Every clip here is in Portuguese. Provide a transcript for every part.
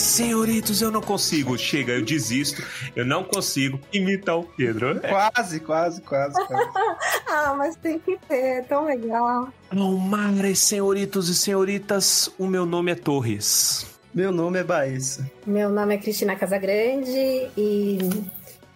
senhoritos, eu não consigo. Chega, eu desisto. Eu não consigo imitar o Pedro. É. Quase, quase, quase. quase. ah, mas tem que ter, é tão legal. Almares, senhoritos e senhoritas, o meu nome é Torres. Meu nome é Baessa. Meu nome é Cristina Casagrande e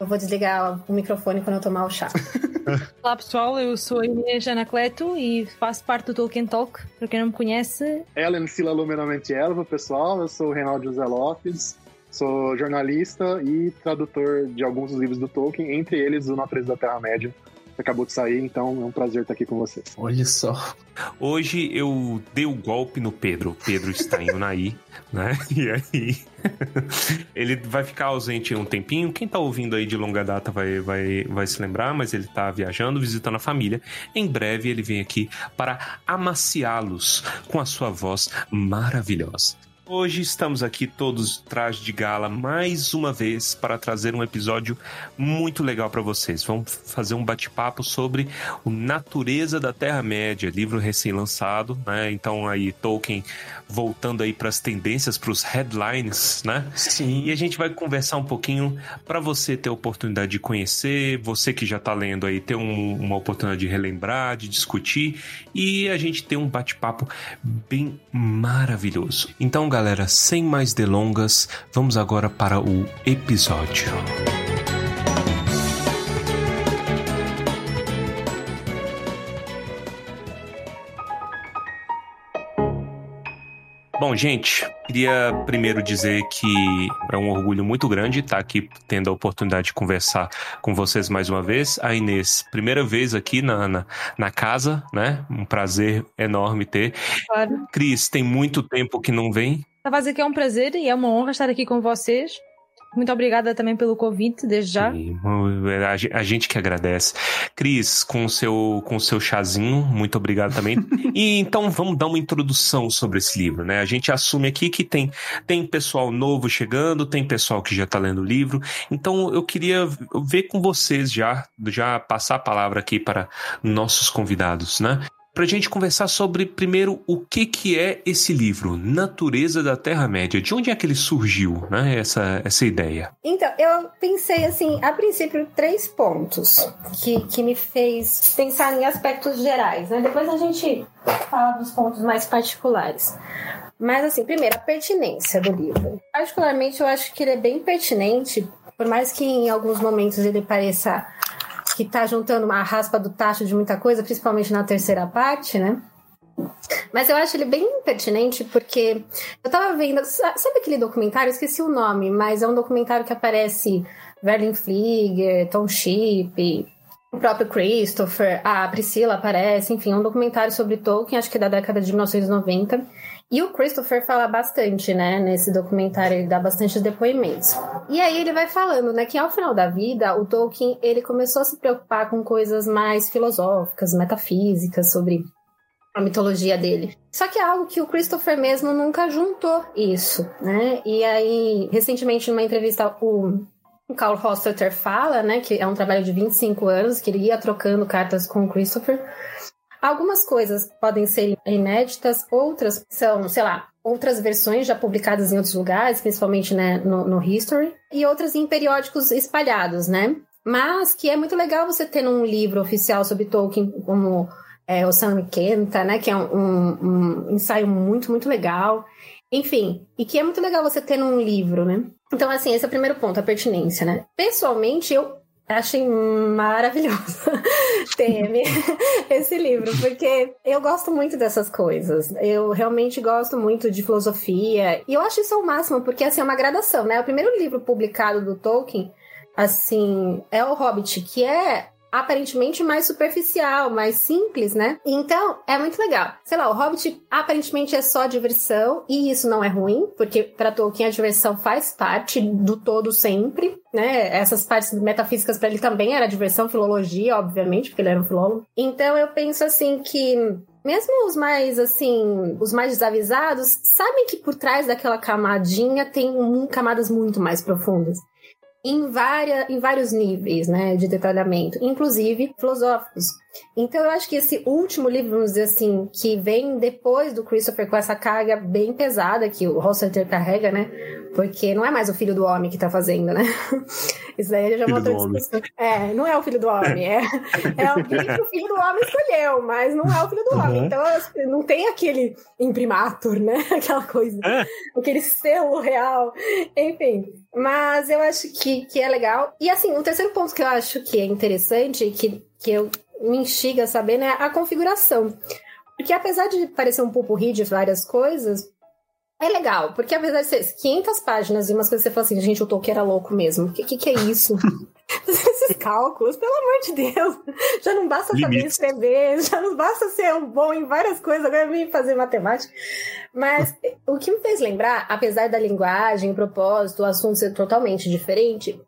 eu vou desligar o microfone quando eu tomar o chá. Olá pessoal, eu sou a Inês Anacleto e faço parte do Tolkien Talk, para quem não me conhece. Ellen Sila Lumenamente Elva, pessoal, eu sou o Reinaldo José Lopes, sou jornalista e tradutor de alguns dos livros do Tolkien, entre eles o Natureza da Terra-média, acabou de sair, então é um prazer estar aqui com vocês. Olha só. Hoje eu dei o golpe no Pedro. Pedro está em Unai, né? E aí. ele vai ficar ausente um tempinho. Quem tá ouvindo aí de longa data vai, vai, vai se lembrar, mas ele tá viajando, visitando a família. Em breve ele vem aqui para amaciá-los com a sua voz maravilhosa. Hoje estamos aqui todos traje de gala mais uma vez para trazer um episódio muito legal para vocês. Vamos fazer um bate-papo sobre o Natureza da Terra-média, livro recém-lançado, né? Então aí Tolkien voltando aí para as tendências, para os headlines, né? Sim. E a gente vai conversar um pouquinho para você ter a oportunidade de conhecer, você que já está lendo aí ter um, uma oportunidade de relembrar, de discutir e a gente ter um bate-papo bem maravilhoso. Então, galera, sem mais delongas, vamos agora para o episódio. Bom, gente, queria primeiro dizer que é um orgulho muito grande estar aqui tendo a oportunidade de conversar com vocês mais uma vez. A Inês, primeira vez aqui na, na, na casa, né? Um prazer enorme ter. Claro. Cris, tem muito tempo que não vem. Pra dizer que é um prazer e é uma honra estar aqui com vocês. Muito obrigada também pelo convite, desde já. Sim, a gente que agradece. Cris, com o seu, com o seu chazinho, muito obrigado também. e então vamos dar uma introdução sobre esse livro, né? A gente assume aqui que tem, tem pessoal novo chegando, tem pessoal que já está lendo o livro. Então eu queria ver com vocês já, já passar a palavra aqui para nossos convidados, né? Para a gente conversar sobre, primeiro, o que, que é esse livro, Natureza da Terra-média. De onde é que ele surgiu, né, essa, essa ideia? Então, eu pensei, assim, a princípio, três pontos que, que me fez pensar em aspectos gerais, né? Depois a gente fala dos pontos mais particulares. Mas, assim, primeiro, a pertinência do livro. Particularmente, eu acho que ele é bem pertinente, por mais que em alguns momentos ele pareça que tá juntando uma raspa do tacho de muita coisa, principalmente na terceira parte, né? Mas eu acho ele bem pertinente porque eu tava vendo. Sabe aquele documentário? Eu esqueci o nome, mas é um documentário que aparece Verlin Flieger, Tom Sheep, o próprio Christopher, a Priscila aparece, enfim, é um documentário sobre Tolkien, acho que é da década de 1990. E o Christopher fala bastante, né, nesse documentário, ele dá bastante depoimentos. E aí ele vai falando, né, que ao final da vida, o Tolkien, ele começou a se preocupar com coisas mais filosóficas, metafísicas, sobre a mitologia dele. Só que é algo que o Christopher mesmo nunca juntou isso, né? E aí, recentemente, numa entrevista, o Carl Hostetler fala, né, que é um trabalho de 25 anos, que ele ia trocando cartas com o Christopher, Algumas coisas podem ser inéditas, outras são, sei lá, outras versões já publicadas em outros lugares, principalmente né, no, no History, e outras em periódicos espalhados, né? Mas que é muito legal você ter num livro oficial sobre Tolkien, como é, o Sam Kenta, né? Que é um, um, um ensaio muito, muito legal. Enfim, e que é muito legal você ter num livro, né? Então, assim, esse é o primeiro ponto, a pertinência, né? Pessoalmente, eu Achei maravilhoso Teme esse livro, porque eu gosto muito dessas coisas. Eu realmente gosto muito de filosofia. E eu acho isso o máximo, porque assim, é uma gradação, né? O primeiro livro publicado do Tolkien, assim, é o Hobbit, que é aparentemente mais superficial, mais simples, né? Então, é muito legal. Sei lá, o Hobbit aparentemente é só diversão, e isso não é ruim, porque para Tolkien a diversão faz parte do todo sempre, né? Essas partes metafísicas para ele também era diversão, filologia, obviamente, porque ele era um filólogo. Então, eu penso assim que mesmo os mais, assim, os mais desavisados, sabem que por trás daquela camadinha tem camadas muito mais profundas em, várias, em vários níveis né, de detalhamento, inclusive filosóficos. Então eu acho que esse último livro, vamos dizer assim, que vem depois do Christopher com essa carga bem pesada que o Rossiter carrega, né? Porque não é mais o filho do homem que tá fazendo, né? Isso daí já é uma outra discussão. É, não é o filho do homem, é, é alguém que o filho do homem escolheu, mas não é o filho do homem. Uhum. Então não tem aquele imprimatur, né? Aquela coisa, É. aquele selo real. Enfim, mas eu acho que, que é legal. E assim, o terceiro ponto que eu acho que é interessante, que, que eu me instiga a saber, né? A configuração. Porque apesar de parecer um pupurri de várias coisas, é legal. Porque apesar de ser 500 páginas e umas coisas que você fala assim, gente, o Tolkien era louco mesmo. O que, que, que é isso? Esses cálculos, pelo amor de Deus. Já não basta saber Limites. escrever, já não basta ser um bom em várias coisas, agora vim fazer matemática. Mas o que me fez lembrar, apesar da linguagem, o propósito, o assunto ser totalmente diferente,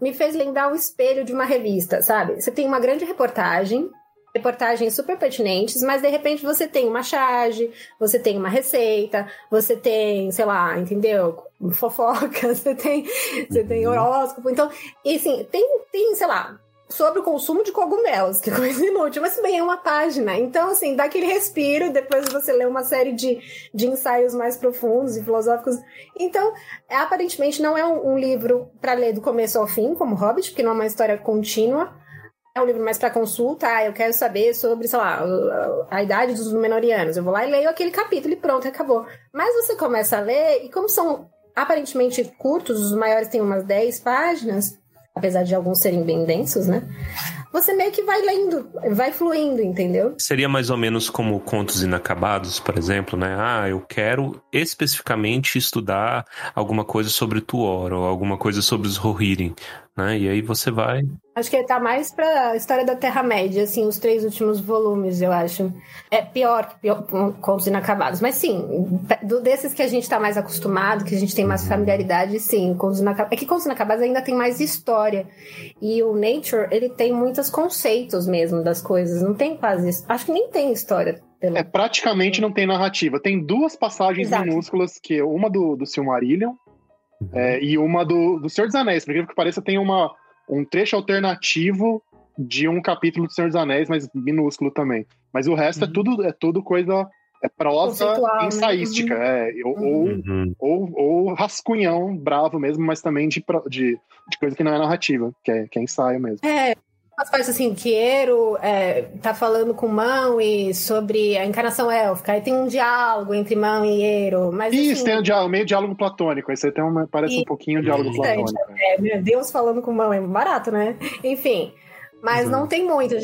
me fez lembrar o espelho de uma revista, sabe? Você tem uma grande reportagem, reportagens super pertinentes, mas de repente você tem uma charge, você tem uma receita, você tem, sei lá, entendeu? Fofoca, você tem, você tem horóscopo. Então, e assim, tem, tem, sei lá, sobre o consumo de cogumelos, que coisa inútil, mas bem é uma página. Então, assim, dá aquele respiro, depois você lê uma série de, de ensaios mais profundos e filosóficos. Então, é, aparentemente não é um, um livro para ler do começo ao fim, como Hobbit, porque não é uma história contínua. É um livro mais para consulta, ah, eu quero saber sobre, sei lá, a idade dos Númenóreanos. Eu vou lá e leio aquele capítulo e pronto, acabou. Mas você começa a ler, e como são aparentemente curtos, os maiores têm umas 10 páginas, apesar de alguns serem bem densos, né? Você meio que vai lendo, vai fluindo, entendeu? Seria mais ou menos como contos inacabados, por exemplo, né? Ah, eu quero especificamente estudar alguma coisa sobre Tuor ou alguma coisa sobre os Rohirrim, né? E aí você vai. Acho que tá mais pra história da Terra-média, assim, os três últimos volumes, eu acho. É pior que pior, contos inacabados. Mas sim, do, desses que a gente tá mais acostumado, que a gente tem mais familiaridade, sim, contos inacabados. É que contos inacabados ainda tem mais história. E o Nature, ele tem muitos conceitos mesmo das coisas. Não tem quase isso. Acho que nem tem história. Pelo... É, praticamente não tem narrativa. Tem duas passagens Exato. minúsculas, que é uma do, do Silmarillion é, e uma do, do Senhor dos Anéis. Por incrível que pareça, tem uma, um trecho alternativo de um capítulo do Senhor dos Anéis, mas minúsculo também. Mas o resto é tudo é tudo coisa é prosa né? ensaística, é, ou, ou, Uhum. ou, ou rascunhão bravo mesmo, mas também de, de, de coisa que não é narrativa, que é, que é ensaio mesmo. É, umas partes assim, que Ero é, tá falando com Mão e sobre a encarnação élfica. Aí tem um diálogo entre Mão e Ero. Mas Isso, assim, tem um diálogo, meio diálogo platônico. Aí tem uma, parece um E- pouquinho um diálogo platônico. é, meu Deus falando com Mão é barato, né? Enfim. Mas Uhum. não tem muito.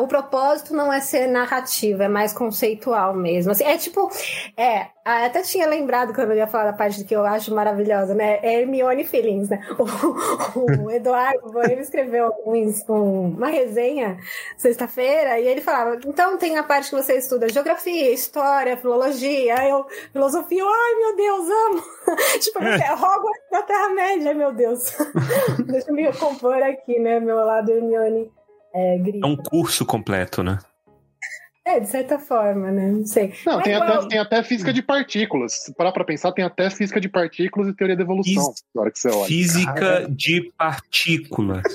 O propósito não é ser narrativo, é mais conceitual mesmo. Assim, é tipo. É, até tinha lembrado quando eu ia falar da parte que eu acho maravilhosa, né? É Hermione Feelings, né? O, o Eduardo Boêmio escreveu um- um- uma resenha sexta-feira e ele falava: então tem a parte que você estuda geografia, história, filologia, eu, filosofia, ai meu Deus, amo! tipo, você é Hogwarts da Terra-média, meu Deus. Deixa eu me compor aqui, né? Meu lado Hermione é, grita. É um curso completo, né? É, de certa forma, né? Não sei. Não, Mas tem igual- até, tem até física de partículas. Se parar pra pensar, tem até física de partículas e teoria da evolução. Na hora que você olha. Física de partículas.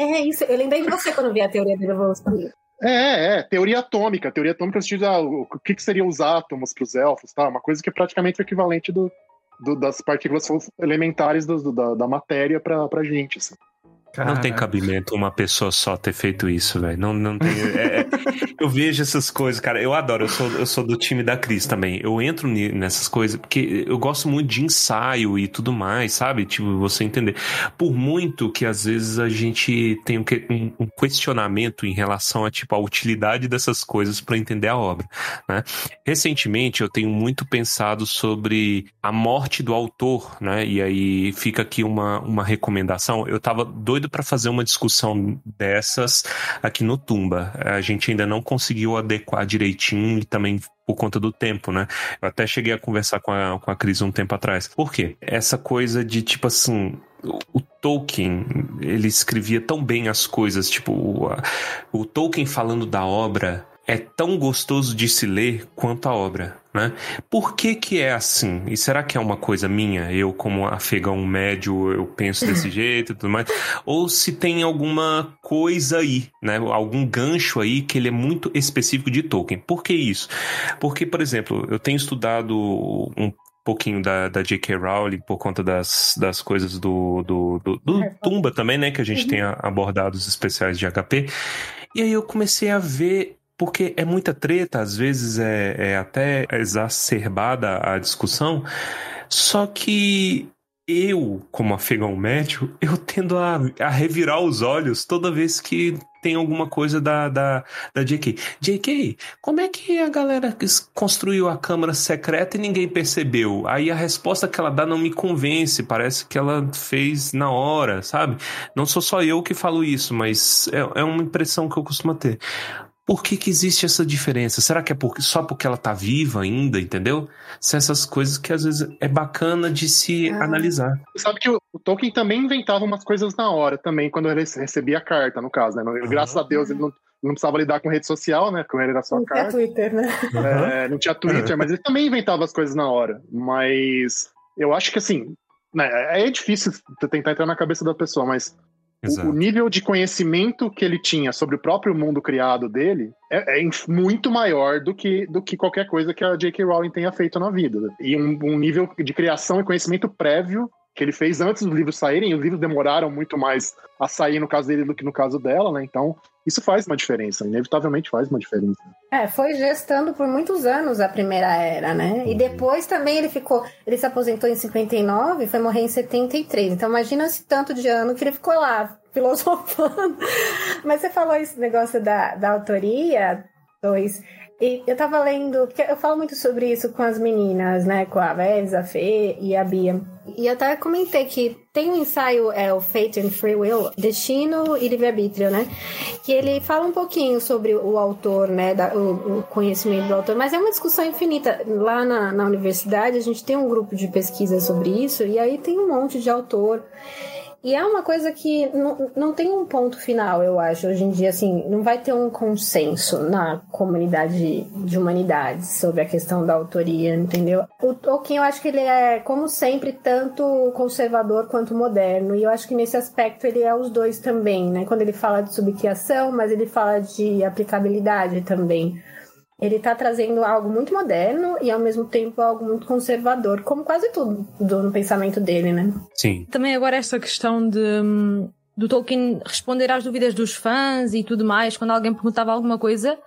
É isso, eu lembrei de você quando vi a teoria da evolução. É, é, é, teoria atômica. Teoria atômica, no sentido, ah, o, que, que seriam os átomos para os elfos, tá? Uma coisa que é praticamente o equivalente do, do- das partículas elementares do- do- da, da matéria pra, pra gente. assim. Não tem cabimento uma pessoa só ter feito isso, velho. Não, não tem. é- é- eu vejo essas coisas, cara. Eu adoro. Eu sou, eu sou do time da Cris também. Eu entro nessas coisas porque eu gosto muito de ensaio e tudo mais, sabe? Tipo, você entender. Por muito que às vezes a gente tem um, um- um questionamento em relação a tipo a utilidade dessas coisas para entender a obra, né? Recentemente eu tenho muito pensado sobre a morte do autor, né? E aí fica aqui uma, uma recomendação. Eu tava doido para fazer uma discussão dessas aqui no Tumba. A gente ainda não conseguiu adequar direitinho e também por conta do tempo, né? Eu até cheguei a conversar com a, com a Cris um tempo atrás. Por quê? Essa coisa de tipo assim. o- Tolkien, ele escrevia tão bem as coisas, tipo, o, o Tolkien falando da obra é tão gostoso de se ler quanto a obra, né? Por que que é assim? E será que é uma coisa minha? Eu, como afegão médio, eu penso desse jeito e tudo mais? Ou se tem alguma coisa aí, né? Algum gancho aí que ele é muito específico de Tolkien. Por que isso? Porque, por exemplo, eu tenho estudado um pouquinho da, da J.K. Rowling por conta das, das coisas do, do, do, do Tumba também, né? Que a gente Uhum. tem abordado os especiais de HP. E aí eu comecei a ver porque é muita treta, às vezes é, é até exacerbada a discussão, só que eu, como afegão médio, eu tendo a, a revirar os olhos toda vez que tem alguma coisa da, da, da JK. JK, como é que a galera construiu a câmara secreta e ninguém percebeu? Aí a resposta que ela dá não me convence, parece que ela fez na hora, sabe? Não sou só eu que falo isso, mas é, é uma impressão que eu costumo ter. Por que, que existe essa diferença? Será que é porque, só porque ela tá viva ainda, entendeu? São essas coisas que às vezes é bacana de se Ah. analisar. Você sabe que o, o Tolkien também inventava umas coisas na hora, também, quando ele recebia a carta, no caso, né? Não- Graças a Deus ele não, não precisava lidar com rede social, né? Porque ele era só Não tinha carta. Twitter, né? É, não tinha Twitter, mas ele também inventava as coisas na hora. Mas eu acho que assim, né, é difícil tentar entrar na cabeça da pessoa, mas o, o Exato. nível de conhecimento que ele tinha sobre o próprio mundo criado dele é, é muito maior do que, do que qualquer coisa que a J.K. Rowling tenha feito na vida. E um, um nível de criação e conhecimento prévio que ele fez antes dos livros saírem, e os livros demoraram muito mais a sair no caso dele do que no caso dela, né? Então, isso faz uma diferença, inevitavelmente faz uma diferença. É, foi gestando por muitos anos a primeira era, né? E depois também ele ficou. Ele se aposentou em 59 e foi morrer em 73. Então imagina esse tanto de ano que ele ficou lá, filosofando. Mas você falou esse negócio da, da autoria, dois. E eu tava lendo, porque eu falo muito sobre isso com as meninas, né? Com a Vez, a Fê e a Bia. E eu até comentei que tem um ensaio, é o Fate and Free Will, Destino e Livre-Arbítrio, né? Que ele fala um pouquinho sobre o autor, né? da- o, o conhecimento do autor, mas é uma discussão infinita. Lá na, na universidade a gente tem um grupo de pesquisa sobre isso, e aí tem um monte de autor. E é uma coisa que não, não tem um ponto final, eu acho, hoje em dia, assim, não vai ter um consenso na comunidade de humanidades sobre a questão da autoria, entendeu? O Tolkien, eu acho que ele é, como sempre, tanto conservador quanto moderno, e eu acho que nesse aspecto ele é os dois também, né? Quando ele fala de subcriação, mas ele fala de aplicabilidade também. Ele tá trazendo algo muito moderno e ao mesmo tempo algo muito conservador, como quase tudo do, no pensamento dele, né? Sim. Também agora esta questão de do Tolkien responder às dúvidas dos fãs e tudo mais, quando alguém perguntava alguma coisa.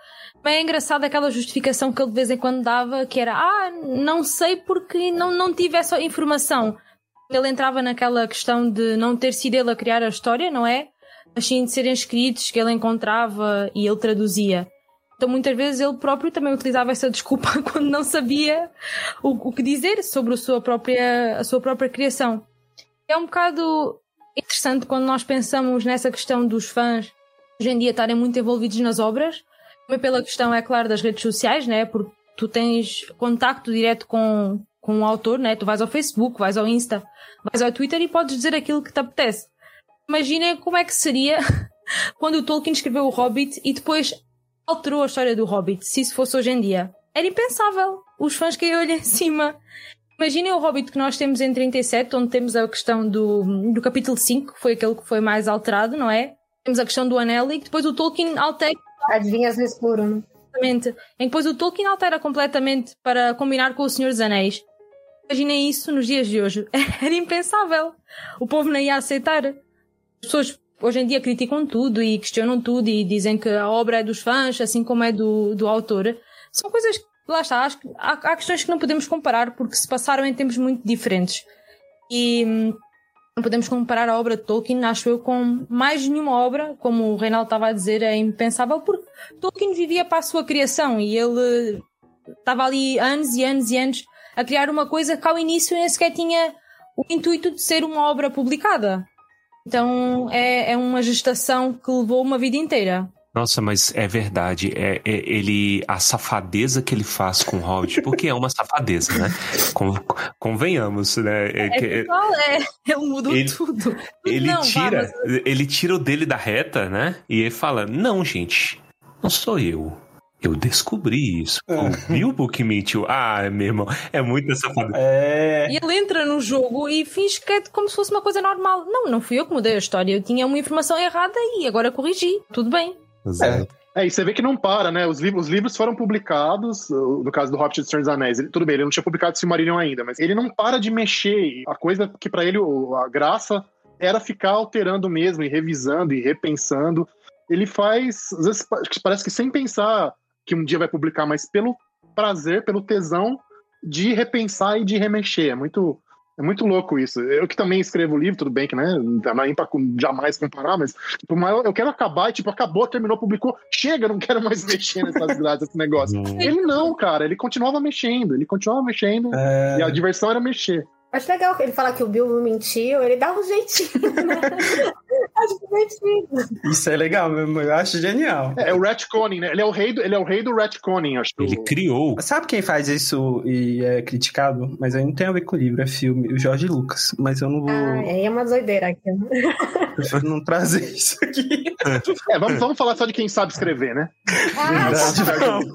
Bem é engraçado aquela justificação que ele de vez em quando dava, que era ah, não sei porque não, não tive essa informação. Ele entrava naquela questão de não ter sido ele a criar a história, não é? Mas sim de serem escritos que ele encontrava e ele traduzia. Então muitas vezes ele próprio também utilizava essa desculpa quando não sabia o, o que dizer sobre a sua própria, a sua própria criação. É um bocado interessante quando nós pensamos nessa questão dos fãs hoje em dia estarem muito envolvidos nas obras, também pela questão, é claro, das redes sociais, né? Porque tu tens contacto direto com, com o autor, né? Tu vais ao Facebook, vais ao Insta, vais ao Twitter e podes dizer aquilo que te apetece. Imaginem como é que seria quando o Tolkien escreveu o Hobbit e depois alterou a história do Hobbit, se isso fosse hoje em dia. Era impensável. Os fãs caíram-lhe em cima. Imaginem o Hobbit que nós temos em 37, onde temos a questão do, do capítulo 5, que foi aquele que foi mais alterado, não é? Temos a questão do anel e que depois o Tolkien altera Adivinhas no escuro, né? completamente. Em que depois o Tolkien altera completamente para combinar com o Senhor dos Anéis. Imaginem isso nos dias de hoje. Era impensável. O povo não ia aceitar. As pessoas hoje em dia criticam tudo e questionam tudo e dizem que a obra é dos fãs, assim como é do, do autor. São coisas que, lá está, acho que há, há questões que não podemos comparar porque se passaram em tempos muito diferentes. E hum, não podemos comparar a obra de Tolkien, acho eu, com mais nenhuma obra, como o Reinaldo estava a dizer, é impensável, porque Tolkien vivia para a sua criação e ele estava ali anos e anos e anos a criar uma coisa que ao início nem sequer tinha o intuito de ser uma obra publicada. Então é, é uma gestação que levou uma vida inteira. Nossa, mas é verdade. É, é- ele a safadeza que ele faz com o Hobbit, porque é uma safadeza, né? Con- convenhamos, né? É É que- é- é. Mudou Ele- tudo. ele Não, tira, ele tira o dele da reta, né? E ele fala: "Não, gente, não sou eu. Eu descobri isso. É. O Bilbo que mentiu. Ah, meu irmão, é muito essa foda. É. E ele entra no jogo e finge que é como se fosse uma coisa normal. Não, não fui eu que mudei a história. Eu tinha uma informação errada e agora corrigi. Tudo bem. É, e você vê que não para, né? Os livros, os livros foram publicados, no caso do Hobbit e Senhor dos Anéis. Ele- tudo bem, ele não tinha publicado Silmarillion ainda, mas ele não para de mexer. A coisa que pra ele, a graça era ficar alterando mesmo, e revisando, e repensando. Ele faz, às vezes, pa- parece que sem pensar que um dia vai publicar, mas pelo prazer, pelo tesão de repensar e de remexer. É muito, é muito louco isso. Eu que também escrevo livro, tudo bem que, né, não dá nem pra jamais comparar, mas tipo, mas eu quero acabar e, tipo, acabou, terminou, publicou, chega, não quero mais mexer nessas grades, esse negócio. Hum. Ele não, cara, ele continuava mexendo, ele continuava mexendo, É. e a diversão era mexer. Acho legal que ele fala que o Bilbo mentiu, ele dá um jeitinho, né? Acho divertido. Isso é legal mesmo, eu acho genial. É, é o retconning, né? Ele é o rei do, ele é o rei do retconning, acho. Ele criou. Sabe quem faz isso e é criticado? Mas aí não tem a ver com o livro, é filme. O Jorge Lucas. Mas eu não vou. Ah, aí é uma doideira aqui. prefiro não trazer isso aqui. É, vamos, vamos falar só de quem sabe escrever, né? Ah, Verdade.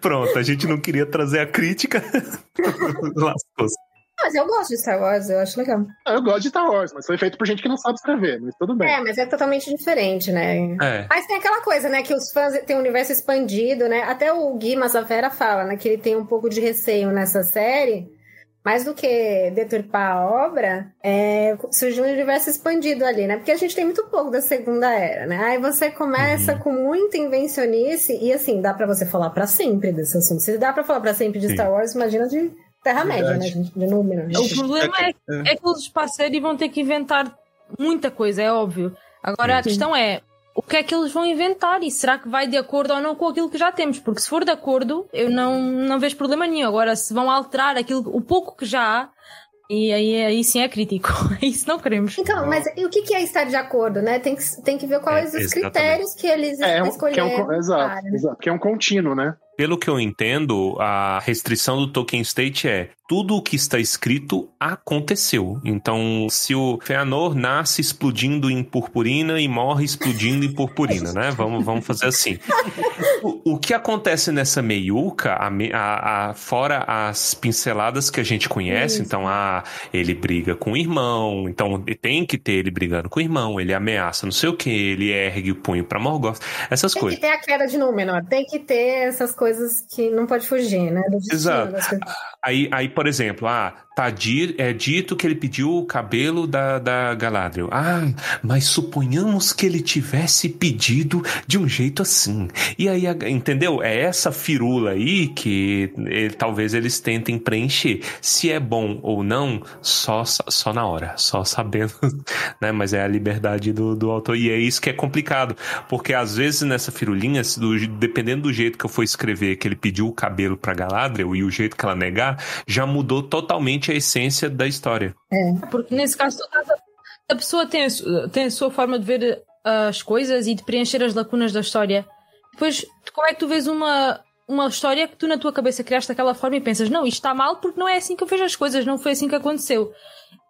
Pronto, a gente não queria trazer a crítica. Lascou-se. Mas eu gosto de Star Wars, eu acho legal. Ah, Eu gosto de Star Wars, mas foi feito por gente que não sabe escrever, mas tudo bem. É, mas é totalmente diferente, né? É. Mas tem aquela coisa, né, que os fãs têm um universo expandido, né? Até o Gui Massafera fala, né, que ele tem um pouco de receio nessa série. Mais do que deturpar a obra, é, surgiu um universo expandido ali, né? Porque a gente tem muito pouco da Segunda Era, né? Aí você começa Uhum. com muita invencionice e, assim, dá pra você falar pra sempre desse assunto. Se dá pra falar pra sempre de Sim. Star Wars, imagina de Terra-média, né? De número. O problema é, é que os parceiros vão ter que inventar muita coisa, é óbvio. Agora a Sim. questão é. O que é que eles vão inventar e será que vai de acordo ou não com aquilo que já temos? Porque se for de acordo, eu não, não vejo problema nenhum. Agora, se vão alterar aquilo, o pouco que já há, e aí, aí sim é crítico. Isso não queremos. Então, mas e o que que é estar de acordo, né? Tem que, tem que ver quais É, os exatamente. critérios que eles É, é um, que é escolheram. um, exato, exato, porque é um contínuo, né? Pelo que eu entendo, a restrição do Tolkien State é tudo o que está escrito aconteceu. Então, se o Feanor nasce explodindo em purpurina e morre explodindo em purpurina, né? Vamos, vamos fazer assim. O, o que acontece nessa meiuca, a, a- a- fora as pinceladas que a gente conhece, Isso. então, ah, ele briga com o irmão, então tem que ter ele brigando com o irmão, ele ameaça não sei o que, ele ergue o punho pra Morgoth, essas Tem coisas. que ter a queda de Númenor, tem que ter essas coisas que não pode fugir, né? Destino Exato. Aí, aí, por exemplo, ah, tá é dito que ele pediu o cabelo da, da Galadriel. Ah, mas suponhamos que ele tivesse pedido de um jeito assim. E aí, entendeu? É essa firula aí que eh, talvez eles tentem preencher. Se é bom ou não, só, só na hora, só sabendo, né? Mas é a liberdade do, do autor. E é isso que é complicado, porque às vezes nessa firulinha, do- dependendo do jeito que eu for escrever que ele pediu o cabelo pra Galadriel e o jeito que ela negar, já mudou totalmente a essência da história. Porque nesse caso, a- pessoa tem tem a sua forma de ver uh, as coisas e de preencher as lacunas da história. Depois, como é que tu vês uma, uma história que tu na tua cabeça criaste daquela forma e pensas, não, isto está mal porque não é assim que eu vejo as coisas, não foi assim que aconteceu.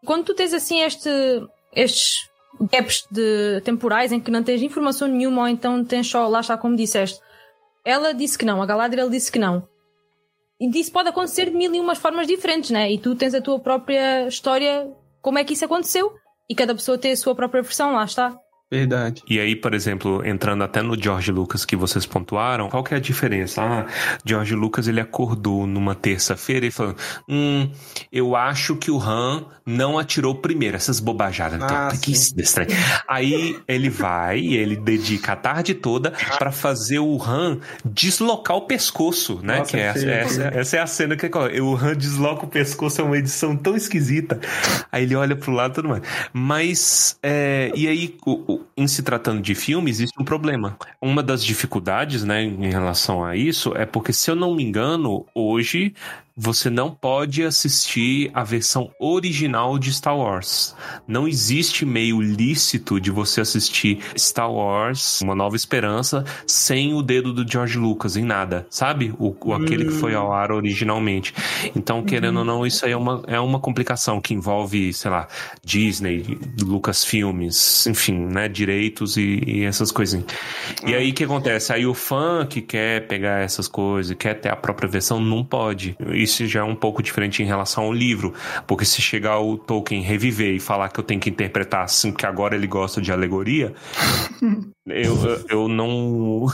Quando tu tens assim este, estes gaps de temporais em que não tens informação nenhuma ou então tens só, lá está como disseste, ela disse que não, a Galadriel disse que não. E isso pode acontecer de mil e umas formas diferentes, né? E tu tens a tua própria história, como é que isso aconteceu. E cada pessoa tem a sua própria versão, lá está. Verdade. E aí, por exemplo, entrando até no George Lucas que vocês pontuaram, qual que é a diferença? Ah, George Lucas ele acordou numa terça-feira e falou: Hum, eu acho que o Han não atirou primeiro, essas bobajadas. Então, Ah, que sim. estranho. Aí ele vai e ele dedica a tarde toda pra fazer o Han deslocar o pescoço, né? Nossa, que é, feio. essa, essa é a cena que coloca. o Han desloca o pescoço, é uma edição tão esquisita. Aí ele olha pro lado e tudo mais. Mas, é, e aí, o- em se tratando de filme, existe um problema. Uma das dificuldades, né, em relação a isso, é porque, se eu não me engano, hoje você não pode assistir a versão original de Star Wars. Não existe meio lícito de você assistir Star Wars, Uma Nova Esperança, sem o dedo do George Lucas em nada, sabe? O, o aquele que foi ao ar originalmente. Então, querendo ou não, isso aí é uma, é uma complicação que envolve, sei lá, Disney, Lucasfilmes, enfim, né? Direitos e, e essas coisinhas. E aí o que acontece? Aí o fã que quer pegar essas coisas, quer ter a própria versão, não pode. Isso já é um pouco diferente em relação ao livro, porque se chegar o Tolkien reviver e falar que eu tenho que interpretar assim, porque agora ele gosta de alegoria, eu, eu não.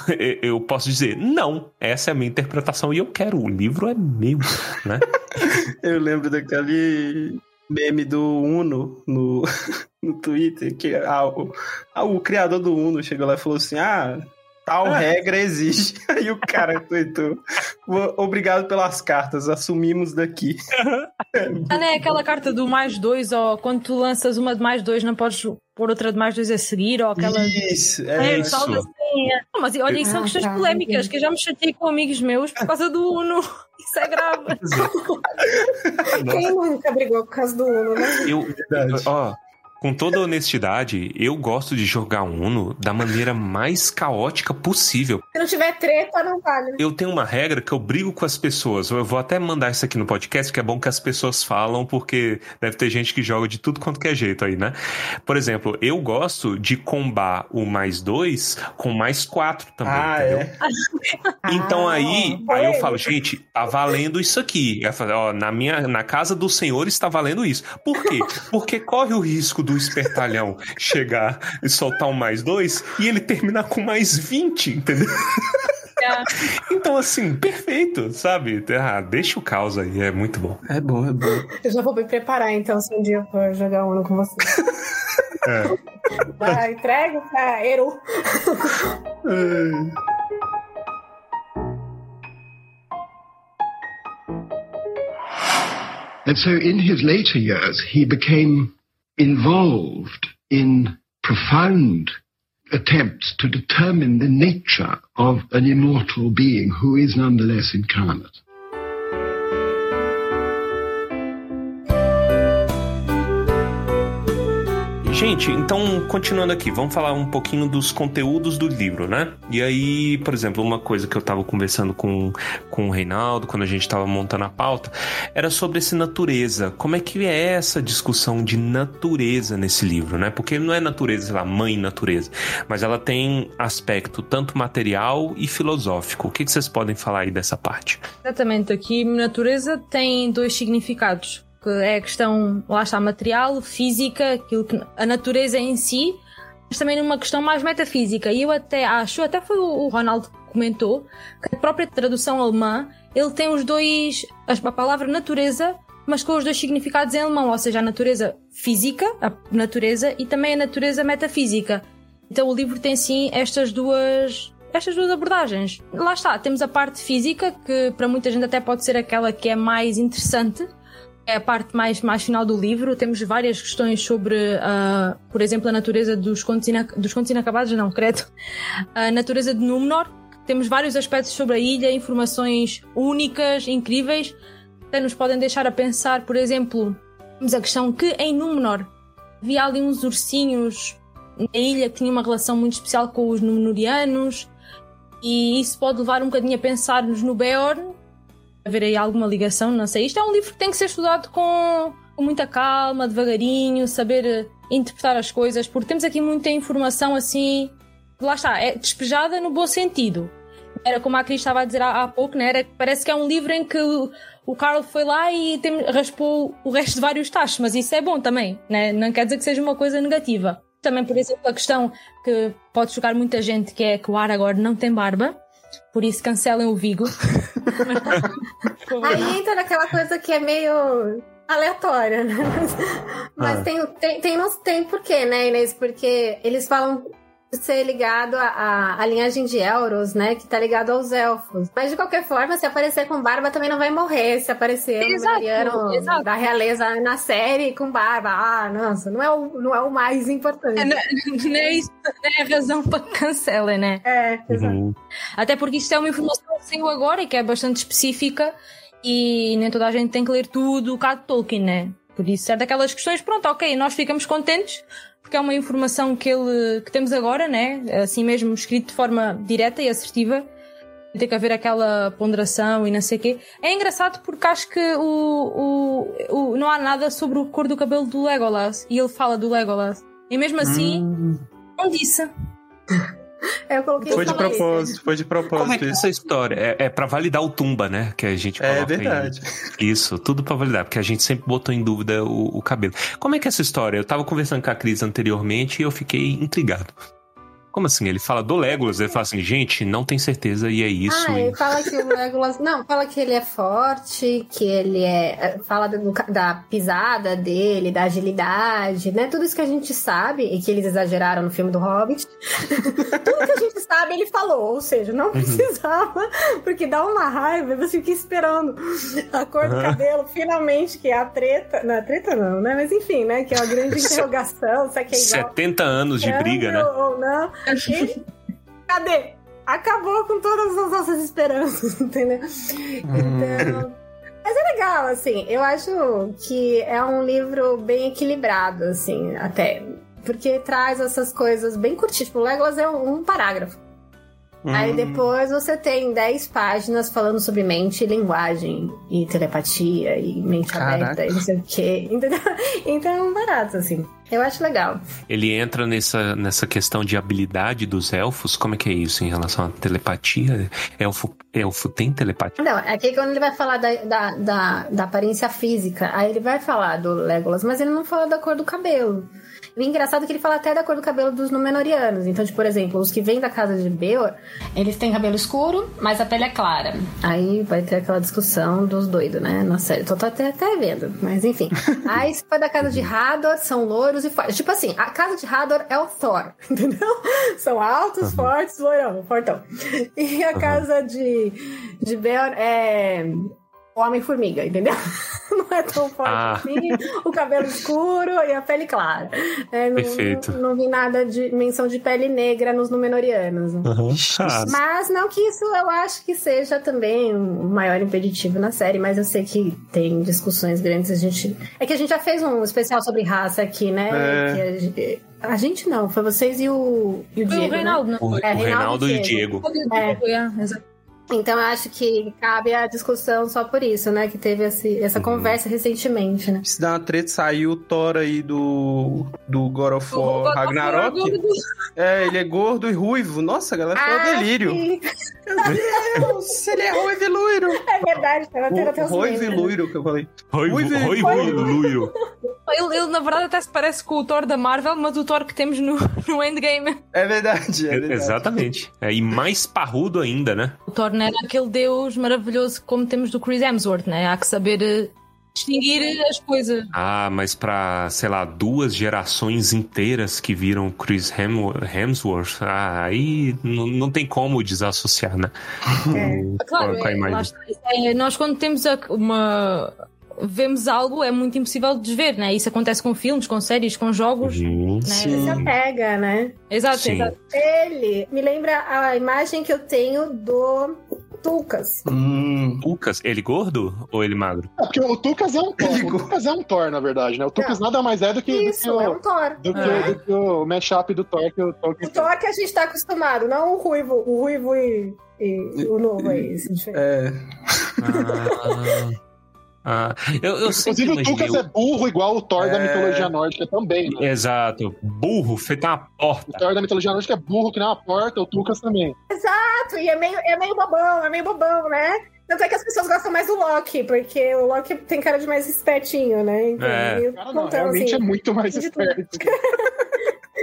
Eu posso dizer, não, essa é a minha interpretação e eu quero, o livro é meu, né? eu lembro daquele meme do Uno no, no Twitter, que o, o criador do Uno chegou lá e falou assim: ah Tal é. regra existe. Aí o cara tweetou: Obrigado pelas cartas, assumimos daqui. Ah, não é aquela carta do mais dois, ou quando tu lanças uma de mais dois, não podes pôr outra de mais dois a seguir, ou aquela. Isso, é, é isso. Assim. Não, mas olha, isso são questões ah, polémicas, que eu já me chatei com amigos meus por causa do Uno. Isso é grave. Quem nunca brigou por causa do Uno, né? Eu, ó, com toda honestidade, eu gosto de jogar Uno da maneira mais caótica possível. Se não tiver treta, não vale. Eu tenho uma regra que eu brigo com as pessoas. Eu vou até mandar isso aqui no podcast, que é bom que as pessoas falam, porque deve ter gente que joga de tudo quanto que é jeito aí, né? Por exemplo, eu gosto de combar o mais dois com mais quatro também, ah, entendeu? É? Então ah, aí, aí eu falo, gente, tá valendo isso aqui. Eu falo, ó, na minha, na casa do senhor está valendo isso. Por quê? Porque corre o risco do espertalhão chegar e soltar um mais dois e ele terminar com mais 20, entendeu? É. Então, assim, perfeito, sabe? Ah, deixa o caos aí, é muito bom. É bom, é bom. Eu já vou me preparar, então, se um dia eu for jogar Uno com você. É. Vai, entrega pra Eru. And so in his later years, he became involved in profound attempts to determine the nature of an immortal being who is nonetheless incarnate. Gente, então, continuando aqui, vamos falar um pouquinho dos conteúdos do livro, né? E aí, por exemplo, uma coisa que eu tava conversando com, com o Reinaldo, quando a gente tava montando a pauta, era sobre esse natureza. Como é que é essa discussão de natureza nesse livro, né? Porque não é natureza, sei lá, mãe natureza, mas ela tem aspecto tanto material e filosófico. O que, que vocês podem falar aí dessa parte? Exatamente, aqui natureza tem dois significados que é a questão, lá está, material, física, aquilo que, a natureza em si, mas também numa questão mais metafísica. E eu até acho, até foi o Ronaldo que comentou, que a própria tradução alemã, ele tem os dois, a palavra natureza, mas com os dois significados em alemão, ou seja, a natureza física, a natureza, e também a natureza metafísica. Então o livro tem sim estas duas estas duas abordagens. Lá está, temos a parte física, que para muita gente até pode ser aquela que é mais interessante, é a parte mais, mais final do livro. Temos várias questões sobre, uh, por exemplo, a natureza dos contos, dos contos inacabados, não, credo. A natureza de Númenor. Temos vários aspectos sobre a ilha, informações únicas, incríveis. Até nos podem deixar a pensar, por exemplo, temos a questão que em Númenor havia ali uns ursinhos na ilha que tinham uma relação muito especial com os Númenorianos. E isso pode levar um bocadinho a pensar-nos no Beorn, haver aí alguma ligação, não sei. Isto é um livro que tem que ser estudado com, com muita calma, devagarinho, saber eh, interpretar as coisas, porque temos aqui muita informação assim, lá está, é despejada no bom sentido. Era como a Cris estava a dizer há, há pouco, né? Era, parece que é um livro em que o, o Carl foi lá e tem, raspou o resto de vários tachos, mas isso é bom também, né? Não quer dizer que seja uma coisa negativa. Também, por exemplo, a questão que pode chocar muita gente, que é que o Aragorn não tem barba. Por isso cancelem o Vigo. Aí entra naquela coisa que é meio aleatória, né? Mas ah. tem, tem, tem, tem porquê, né, Inês? Porque eles falam ser ligado à, linhagem de Elros, né? Que tá ligado aos elfos. Mas de qualquer forma, se aparecer com barba também não vai morrer. Se aparecer exato, exato. da realeza na série com barba, ah, nossa, não é o, não é o mais importante. É, não, não é isso é a razão para que cancela, né? É, exato. Uhum. Até porque isto é uma informação que saiu agora e que é bastante específica e nem toda a gente tem que ler tudo o de Tolkien, né? Por isso é daquelas questões, pronto, ok, nós ficamos contentes porque é uma informação que ele que temos agora, né? Assim mesmo escrito de forma direta e assertiva. Tem que haver aquela ponderação e não sei o quê. É engraçado porque acho que o, o, o, não há nada sobre o cor do cabelo do Legolas. E ele fala do Legolas. E mesmo assim, Hum, não disse. Eu coloquei foi de propósito, foi de Como é propósito que é essa história? É, é para validar o Tumba, né? Que a gente É coloca aí. verdade. Isso, tudo pra validar, porque a gente sempre botou em dúvida o, o cabelo. Como é que é essa história? Eu tava conversando com a Cris anteriormente e eu fiquei intrigado. Como assim? Ele fala do Legolas, ele fala assim, gente, não tem certeza e é isso. Ah, ele fala que o Legolas. Não, fala que ele é forte, que ele é. Fala do- da pisada dele, da agilidade, né? Tudo isso que a gente sabe e que eles exageraram no filme do Hobbit. Tudo que a gente sabe, ele falou. Ou seja, não precisava, porque dá uma raiva, você fica esperando a cor do Aham. cabelo, finalmente, que é a treta. Não, a treta não, né? Mas enfim, né? Que é uma grande interrogação, se é que igual. 70 anos de briga, né? Ou não. Cadê? Acabou com todas as nossas esperanças, entendeu? Então. Mas é legal, assim. Eu acho que é um livro bem equilibrado, assim, até. Porque traz essas coisas bem curtinhas. Tipo, o Legolas é um, um parágrafo. Aí Hum, depois você tem 10 páginas falando sobre mente, linguagem e telepatia e mente Caraca. aberta e não sei o quê. Entendeu? Então é um barato, assim. Eu acho legal. Ele entra nessa, nessa questão de habilidade dos elfos. Como é que é isso em relação à telepatia? Elfo, elfo tem telepatia? Não, é que quando ele vai falar da, da, da, da aparência física, aí ele vai falar do Legolas, mas ele não fala da cor do cabelo. E o engraçado é que ele fala até da cor do cabelo dos Númenóreanos. Então, tipo, por exemplo, os que vêm da casa de Beor, eles têm cabelo escuro, mas a pele é clara. Aí vai ter aquela discussão dos doidos, né? Na série. Tô até, até vendo, mas enfim. Aí se for da casa de Hador, são louros e fortes. Tipo assim, a casa de Hador é o Thor, entendeu? São altos, fortes, loirão, fortão. E a casa de, de Beor é Homem-Formiga, entendeu? Não é tão forte Ah. assim. O cabelo escuro e a pele clara. É, não, Perfeito. Não, não vi nada de menção de pele negra nos Númenóreanos. Ah, Mas não que isso eu acho que seja também um maior impeditivo na série, mas eu sei que tem discussões grandes. A gente. É que a gente já fez um especial sobre raça aqui, né? É. Que a, gente- a gente não, foi vocês e o, e o Foi Diego. o Reinaldo, né? não? o, É, o Reinaldo Reinaldo e o Diego. É. É, exato. Então eu acho que cabe a discussão só por isso, né? Que teve esse- essa Uhum. conversa recentemente, né? Se dá uma treta, saiu o Thor aí do, do God of War Ragnarok. É, ele é gordo e ruivo. Nossa, a galera foi um delírio. Ah, sim. Meu Deus, ele é ruivo e loiro. É verdade, tava tendo até os Ruivo e né? loiro que eu falei. Ruivo, ruivo. loiro. Ele, ele, na verdade, até se parece com o Thor da Marvel, mas o Thor que temos no, no Endgame. É verdade, é verdade. Exatamente. É, e mais parrudo ainda, né? O Thor não era aquele deus maravilhoso como temos do Chris Hemsworth, né? Há que saber eh, distinguir as coisas. Ah, mas pra, sei lá, duas gerações inteiras que viram Chris Hem- Hemsworth, ah, aí não, não tem como desassociar, né? Claro, Com a é, imagem. É, nós quando temos uma. Vemos algo, é muito impossível de desver, né? Isso acontece com filmes, com séries, com jogos. Uhum. Né? Você se apega, né? Exato, Sim. exato. Ele me lembra a imagem que eu tenho do Tucas. Hum, Lucas, ele gordo ou ele magro? É, porque o Tucas é um Thor. O Tucas é um Thor, na verdade, né? O Tucas nada mais é do que, do que Isso, é um o, Thor. do que, É. do que o mashup do Thor que o Tolkien O Thor que a gente tá acostumado, não o ruivo, o ruivo e, e o novo aí. diferente. é. Ah, ah, eu, eu Inclusive, o. Tucas é burro igual o Thor da É. mitologia nórdica também, né? Exato, burro, feito uma O porta. Thor da mitologia nórdica é burro que nem uma porta, o Tucas também. Exato, e é meio, é meio bobão, é meio bobão, né? Tanto é que as pessoas gostam mais do Loki, porque o Loki tem cara de mais espertinho, né? Então, É. Cara, não, contando, realmente assim. é muito mais esperto.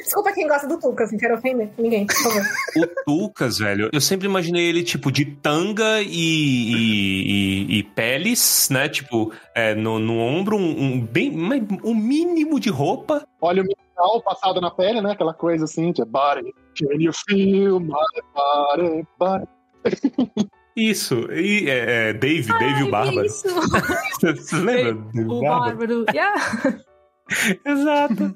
Desculpa quem gosta do Tucas, não quero ofender ninguém, por favor. O Tucas, velho, eu sempre imaginei ele, tipo, de tanga e, e, e- e peles, né? Tipo, é, no, no ombro, um, um bem, um mínimo de roupa. Olha o mineral passado na pele, né? Aquela coisa assim, que é body, can you feel my body, body. Isso, e é, é, Dave, Dave o Bárbaro. Isso. Você lembra? do O Bárbaro? Bárbaro. Yeah. Exato.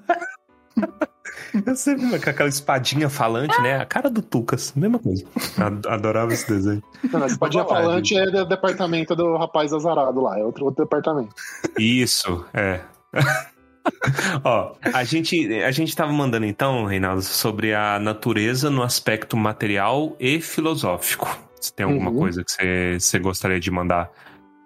Você viu com aquela espadinha falante, né? A cara do Tucas, mesma coisa. Ad- Adorava esse desenho. Não, esse espadinha falante é do departamento do rapaz azarado lá, é outro, outro departamento. Isso, é. Ó, a gente, a gente tava mandando então, Reinaldo, sobre a natureza no aspecto material e filosófico. Você tem alguma Uhum. coisa que você gostaria de mandar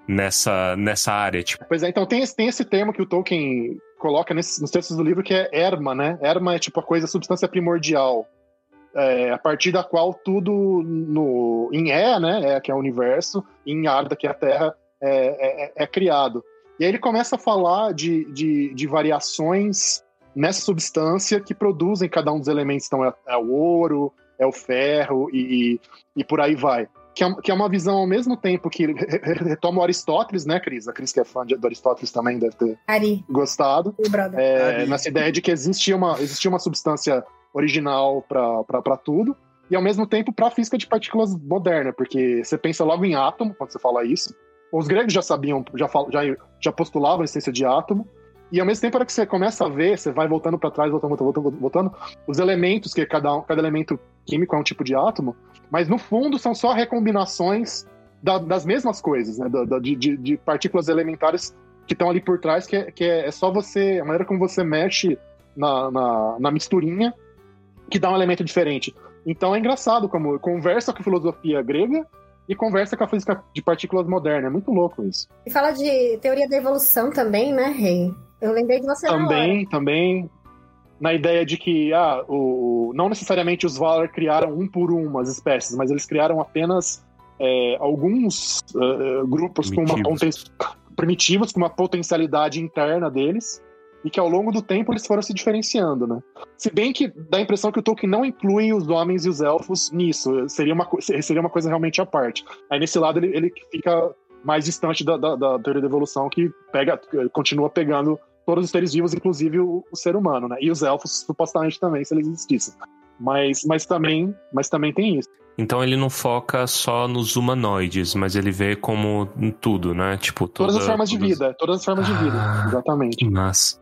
nessa, nessa área? Tipo, Pois é, então tem esse, tem esse termo que o Tolkien coloca nesses, nos textos do livro que é erma, né? Erma é tipo a coisa, a substância primordial. É, a partir da qual tudo no, em É, né? É, que é o universo, em Arda, que é a Terra, é, é- é criado. E aí ele começa a falar de, de, de variações nessa substância que produzem cada um dos elementos. Então é, é o ouro, é o ferro e, e por aí vai. Que é, que é uma visão ao mesmo tempo que re- re- retoma o Aristóteles, né, Cris? A Cris que é fã de, do Aristóteles também deve ter Ari, gostado. o brother. É, Ali. nessa ideia de que existia uma, existia uma substância original para tudo, e ao mesmo tempo para a física de partículas moderna, porque você pensa logo em átomo quando você fala isso. Os gregos já sabiam, já, fal- já, já postulavam a existência de átomo, e ao mesmo tempo, hora que você começa a ver, você vai voltando para trás, voltando, voltando, voltando, os elementos, que cada, cada elemento químico é um tipo de átomo, mas no fundo são só recombinações da- das mesmas coisas, né? da- da- de, de- de partículas elementares que estão ali por trás, que, é, que é, é só você, a maneira como você mexe na, na, na misturinha, que dá um elemento diferente. Então é engraçado como conversa com a filosofia grega e conversa com a física de partículas moderna. É muito louco isso. E fala de teoria da evolução também, né, Rei? Eu lembrei de você na hora. Também, também na ideia de que ah, o, não necessariamente os Valar criaram um por um as espécies, mas eles criaram apenas é, alguns eh, grupos com uma Primitivos. poten- primitivos com uma potencialidade interna deles e que ao longo do tempo eles foram se diferenciando, né? Se bem que dá a impressão que o Tolkien não inclui os homens e os elfos nisso, seria uma, seria uma coisa realmente à parte. Aí nesse lado ele, ele fica mais distante da, da, da teoria da evolução, que pega, continua pegando todos os seres vivos, inclusive o, o ser humano, né? E os elfos, supostamente, também, se eles existissem. Mas, mas, também, mas também tem isso. então ele não foca só nos humanoides, mas ele vê como tudo, né? Tipo, Todas toda- as formas de todas- vida, todas as formas de vida, Ah. exatamente. Mas,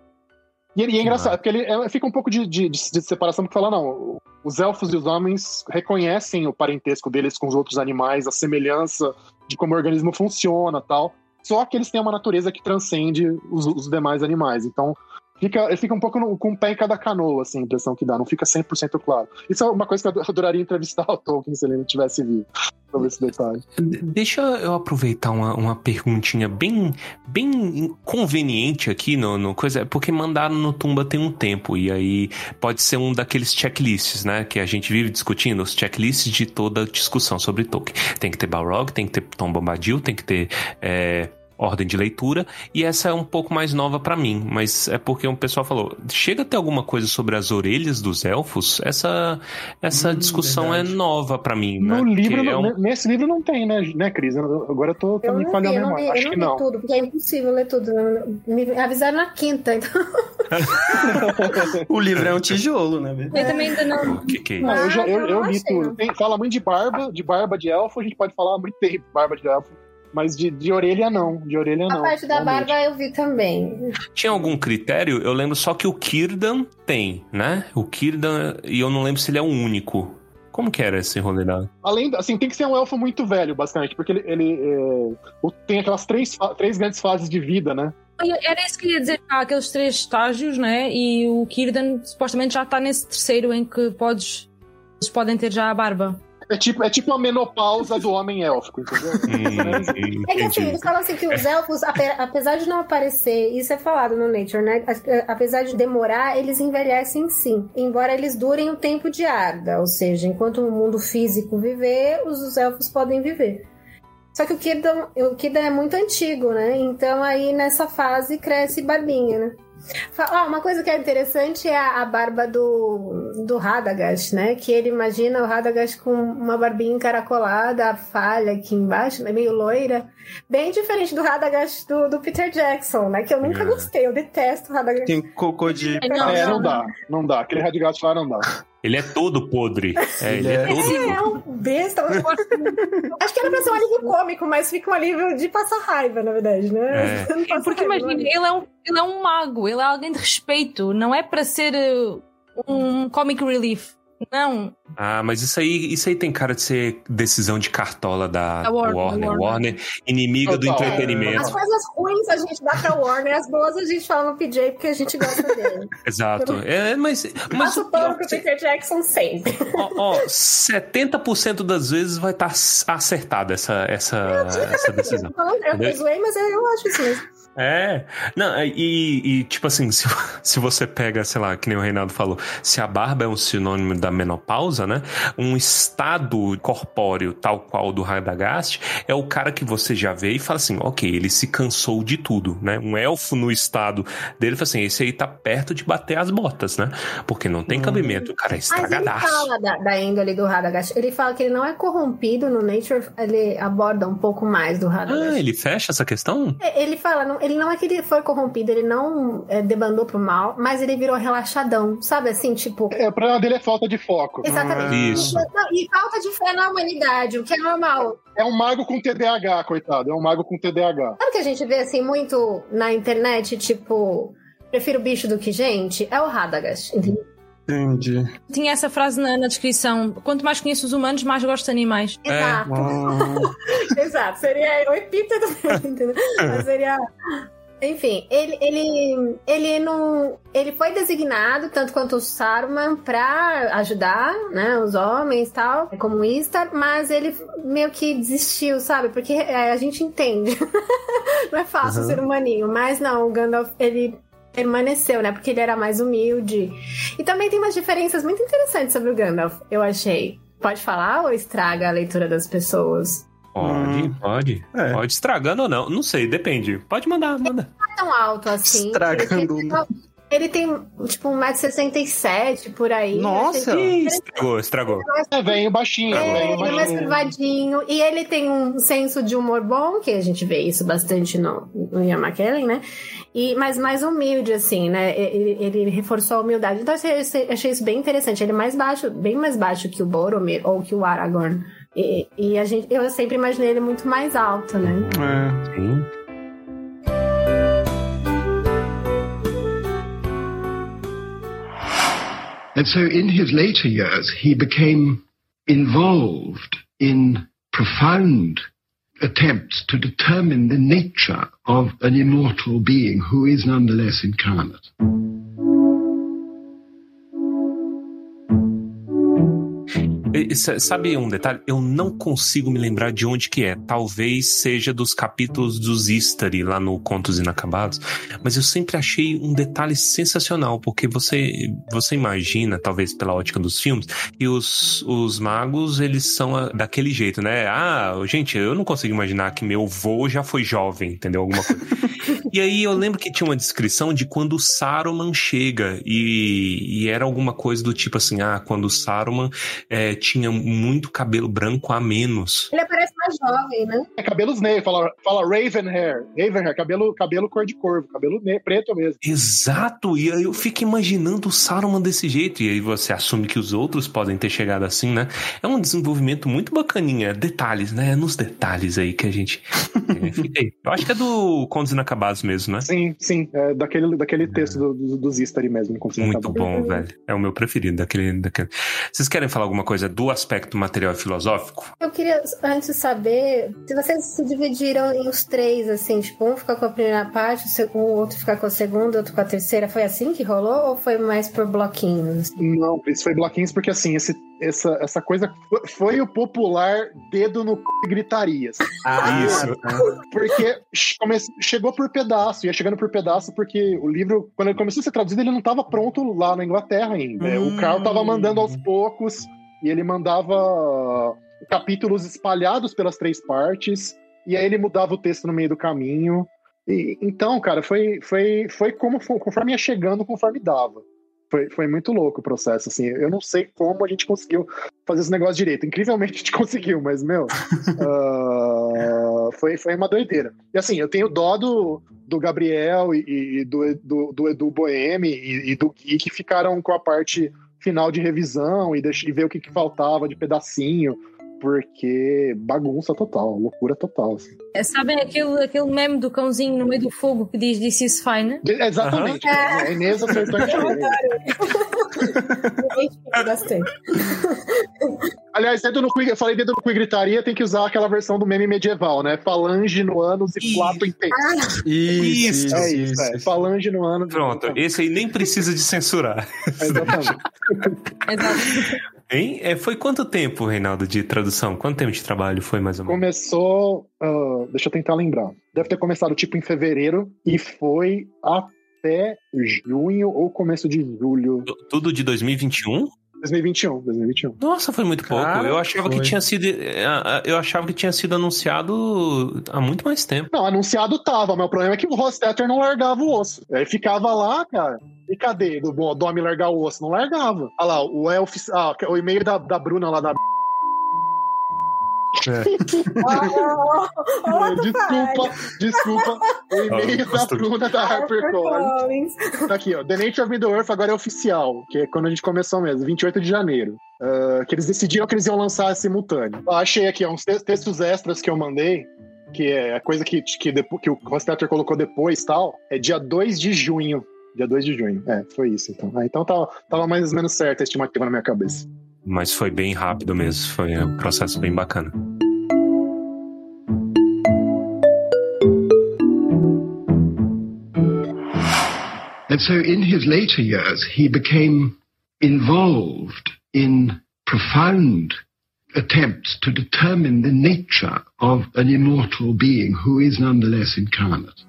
E, ele- e é Que engraçado, massa. porque ele é, fica um pouco de, de- de separação, porque fala, não, os elfos e os homens reconhecem o parentesco deles com os outros animais, a semelhança de como o organismo funciona tal. Só que eles têm uma natureza que transcende os, os demais animais. Então, fica, fica um pouco no- com o pé em cada canoa, assim, a impressão que dá. Não fica 100% claro. Isso é uma coisa que eu adoraria entrevistar o Tolkien se ele não tivesse vivo, sobre esse detalhe. Deixa eu aproveitar uma, uma perguntinha bem, bem conveniente aqui no, no coisa, porque mandaram no Tumba tem um tempo, e aí pode ser um daqueles checklists, né? Que a gente vive discutindo, os checklists de toda discussão sobre Tolkien. Tem que ter Balrog, tem que ter Tom Bombadil, tem que ter. é, Ordem de leitura, e essa é um pouco mais nova pra mim, mas é porque um pessoal falou: chega a ter alguma coisa sobre as orelhas dos elfos? Essa, essa Hum, discussão verdade. é nova pra mim, né? No livro, Porque é não- um- nesse livro não tem, né, né Cris? Eu- Agora eu tô, tô Eu me falhando a eu não, memória. Acho eu que não não. vi tudo, porque é impossível ler tudo. Me avisaram na quinta, então. O livro é um tijolo, né? Eu também ainda não. O que, que é isso? Não, eu, já, eu, Ah, eu não li tudo. Tem- fala muito de barba, de barba de elfo, a gente pode falar muito tempo, barba de elfo. Mas de, de orelha não, de orelha A não. parte da realmente. barba eu vi também. Tinha algum critério? Eu lembro só que o Kirdan tem, né? O Kirdan, e eu não lembro se ele é o único. Como que era esse rolê da... Além, assim, tem que ser um elfo muito velho, basicamente, porque ele, ele, é, o- tem aquelas três, três grandes fases de vida, né? Era isso que eu ia dizer. Há aqueles três estágios, né? E o Kirdan supostamente já está nesse terceiro em que podes. Eles podem ter já a barba. É tipo, é tipo a menopausa do homem élfico, entendeu? Hum, É que assim, eles falam assim que os elfos, ape- apesar de não aparecer, isso é falado no Nature, né? A- Apesar de demorar, eles envelhecem sim. Embora eles durem o tempo de Arda, ou seja, enquanto o mundo físico viver, os, os elfos podem viver. Só que o Kirdan, o é muito antigo, né? Então aí nessa fase cresce barbinha, né? Ah, uma coisa que é interessante é a, a barba do, do Radagast, né? Que ele imagina o Radagast com uma barbinha encaracolada, a falha aqui embaixo, né? meio loira. Bem diferente do Radagast do, do Peter Jackson, né? Que eu nunca É. gostei, eu detesto o Radagast. Tem cocô de. É, não, É, não, não dá, não dá. Aquele Radgast lá não dá. Ele é todo podre. É, ele é Ele é- todo É, é um besta. Acho que era pra ser um alívio cômico, mas fica um alívio de passar raiva, na verdade, né? É. Porque imagina, não é? ele é, um, ele é um mago, ele é alguém de respeito, não é para ser uh, um comic relief. Não. Ah, mas isso aí, isso aí tem cara de ser decisão de cartola da Da Warner, Warner. Warner, Warner. inimiga do Total. entretenimento. As coisas ruins a gente dá pra Warner, as boas a gente fala no PJ porque a gente gosta dele. Exato. É, mas, mas Passa o pano pro que você- Peter Jackson sempre. ó, ó, 70% das vezes vai estar acertada essa, essa, essa decisão. Eu Entendeu? zoei, mas eu, eu acho isso mesmo. É, não, e, e, tipo assim, se, se você pega, sei lá, que nem o Reinaldo falou, se a barba é um sinônimo da menopausa, né? Um estado corpóreo tal qual do Radagast é o cara que você já vê e fala assim, ok, ele se cansou de tudo, né? Um elfo no estado dele fala assim, esse aí tá perto de bater as botas, né? Porque não tem cabimento, o cara é Mas ele estragadaço. fala da, da índole do Radagast. Ele fala que ele não é corrompido no Nature, ele aborda um pouco mais do Radagast. Ah, ele fecha essa questão? É, Ele fala, não- ele não é que ele foi corrompido, ele não é, debandou pro mal, mas ele virou relaxadão, sabe assim, tipo. É, o problema dele é falta de foco. Exatamente. Isso. Não, e falta de fé na humanidade, o que é normal. É um mago com TDAH, coitado. É um mago com TDAH. Sabe o que a gente vê assim muito na internet, tipo, prefiro bicho do que gente? É o Radagast, entendeu? Entendi. Tinha essa frase na, na descrição: quanto mais conheço os humanos, mais gosto de animais. É. Exato. Ah, Exato, seria o epíteto? Mas seria. Enfim, ele, ele, ele não. Ele foi designado, tanto quanto o Saruman, pra ajudar, né, os homens e tal, como Istar, mas ele meio que desistiu, sabe? Porque é, a gente entende. não é fácil Uhum. ser humaninho, mas não, o Gandalf, ele permaneceu, né? Porque ele era mais humilde. E também tem umas diferenças muito interessantes sobre o Gandalf, eu achei. Pode falar ou estraga a leitura das pessoas? Pode, Hum. pode. É. Pode estragando ou não. Não sei, depende. Pode mandar, manda. Não é tão alto assim. Estragando. Ele tem, ele tem tipo 1,67m por aí. Nossa! Ih, estragou, estragou. É velho baixinho, É, ele é mais baixinho. curvadinho. E ele tem um senso de humor bom, que a gente vê isso bastante no, no Ian McKellen, né? E, mas mais humilde, assim, né? Ele, ele reforçou a humildade. Então, eu achei, achei isso bem interessante. Ele é mais baixo, bem mais baixo que o Boromir ou que o Aragorn. E, e a gente, eu sempre imaginei ele muito mais alto, né? É. Sim. And so in his later years, he became involved in profound attempts to determine the nature of an immortal being who is nonetheless incarnate. Sa- Sabe um detalhe? Eu não consigo me lembrar de onde que é. Talvez seja dos capítulos dos Istari lá no Contos Inacabados, mas eu sempre achei um detalhe sensacional, porque você você imagina, talvez pela ótica dos filmes, que os, os magos, eles são daquele jeito, né? Ah, gente, eu não consigo imaginar que meu vô já foi jovem, entendeu? Alguma coisa. E aí eu lembro que tinha uma descrição de quando o Saruman chega e, e era alguma coisa do tipo assim, ah, quando o Saruman eh, tinha muito cabelo branco a menos. Ele parece mais jovem, né? É cabelos negros, fala, fala Raven Hair. Raven Hair, cabelo, cabelo cor de corvo, cabelo ne- preto mesmo. Exato, e aí eu fico imaginando o Saruman desse jeito, e aí você assume que os outros podem ter chegado assim, né? É um desenvolvimento muito bacaninha, detalhes, né? É nos detalhes aí que a gente. Eu acho que é do Contos Inacabados mesmo, né? Sim, sim. É daquele, daquele texto do, do, dos Istari mesmo. Muito bom, velho. É o meu preferido, daquele, daquele. Vocês querem falar alguma coisa do aspecto material e filosófico? Eu queria antes saber se vocês se dividiram em os três, assim, tipo, um ficar com a primeira parte, o outro ficar com a segunda, outro com a terceira. Foi assim que rolou ou foi mais por bloquinhos? Não, isso foi bloquinhos porque assim, esse, essa, essa coisa foi- foi o popular dedo no c... e gritarias. Ah, Isso. tá. Porque che- come- chegou por pedaço, ia chegando por pedaço, porque o livro, quando ele começou a ser traduzido, ele não estava pronto lá na Inglaterra ainda. Hum. O Carl tava mandando aos poucos, e ele mandava capítulos espalhados pelas três partes, e aí ele mudava o texto no meio do caminho. E, então, cara, foi, foi, foi como conforme ia chegando, conforme dava. Foi, foi muito louco o processo, assim. Eu não sei como a gente conseguiu fazer esse negócio direito. Incrivelmente a gente conseguiu, mas, meu, ah, foi, foi uma doideira. E assim, eu tenho dó do, do Gabriel e, e do, do, do Edu Boemi e, e do Gui que ficaram com a parte final de revisão e, deix- e ver o que, que faltava de pedacinho. Porque bagunça total, loucura total. Assim. É, Sabem aquele, aquele meme do cãozinho no meio do fogo que diz This is fine? De- Exatamente. A Inês acertou em cheio. Aliás, dentro do Cui, eu falei dentro do Cui Gritaria, tem que usar aquela versão do meme medieval, né? Falange no ânus e plato em peito. Isso, Isso, isso, é isso. isso, é. Falange no ânus. Pronto, esse aí nem precisa de censurar. Exatamente. Exato. Hein? É, foi quanto tempo, Reinaldo, de tradução? Quanto tempo de trabalho foi mais ou menos? Começou. ah, deixa eu tentar lembrar. Deve ter começado tipo em fevereiro e foi até junho ou começo de julho Tudo de 2021? 2021. 2021. Nossa, foi muito pouco. Cara, eu achava que foi. tinha sido. eh, Eu achava que tinha sido anunciado há muito mais tempo. Não, anunciado tava, mas o problema é que o Rostetter não largava o osso. Aí ficava lá, cara. E cadê do, do homem largar o osso? Não largava. Olha lá, o, elf, ah, o e-mail da, da Bruna lá da. desculpa, desculpa. O e-mail Ah, da. Bruna da HarperCollins. Tá aqui, ó. The Nature of Middle-earth agora é oficial, que é quando a gente começou mesmo, 28 de janeiro. Ah, que eles decidiram que eles iam lançar simultâneo. Eu achei aqui, ó, uns te- textos extras que eu mandei, que é a coisa que, que, que o Rostetter colocou depois tal, é dia 2 de junho. Dia 2 de junho. É, foi isso então. Ah, então tava, tava mais ou menos certa a estimativa na minha cabeça. Mas foi bem rápido mesmo. Foi um processo bem bacana. And so in his later years, he became involved in profound attempts to determine the nature of an immortal being who is nonetheless incarnate.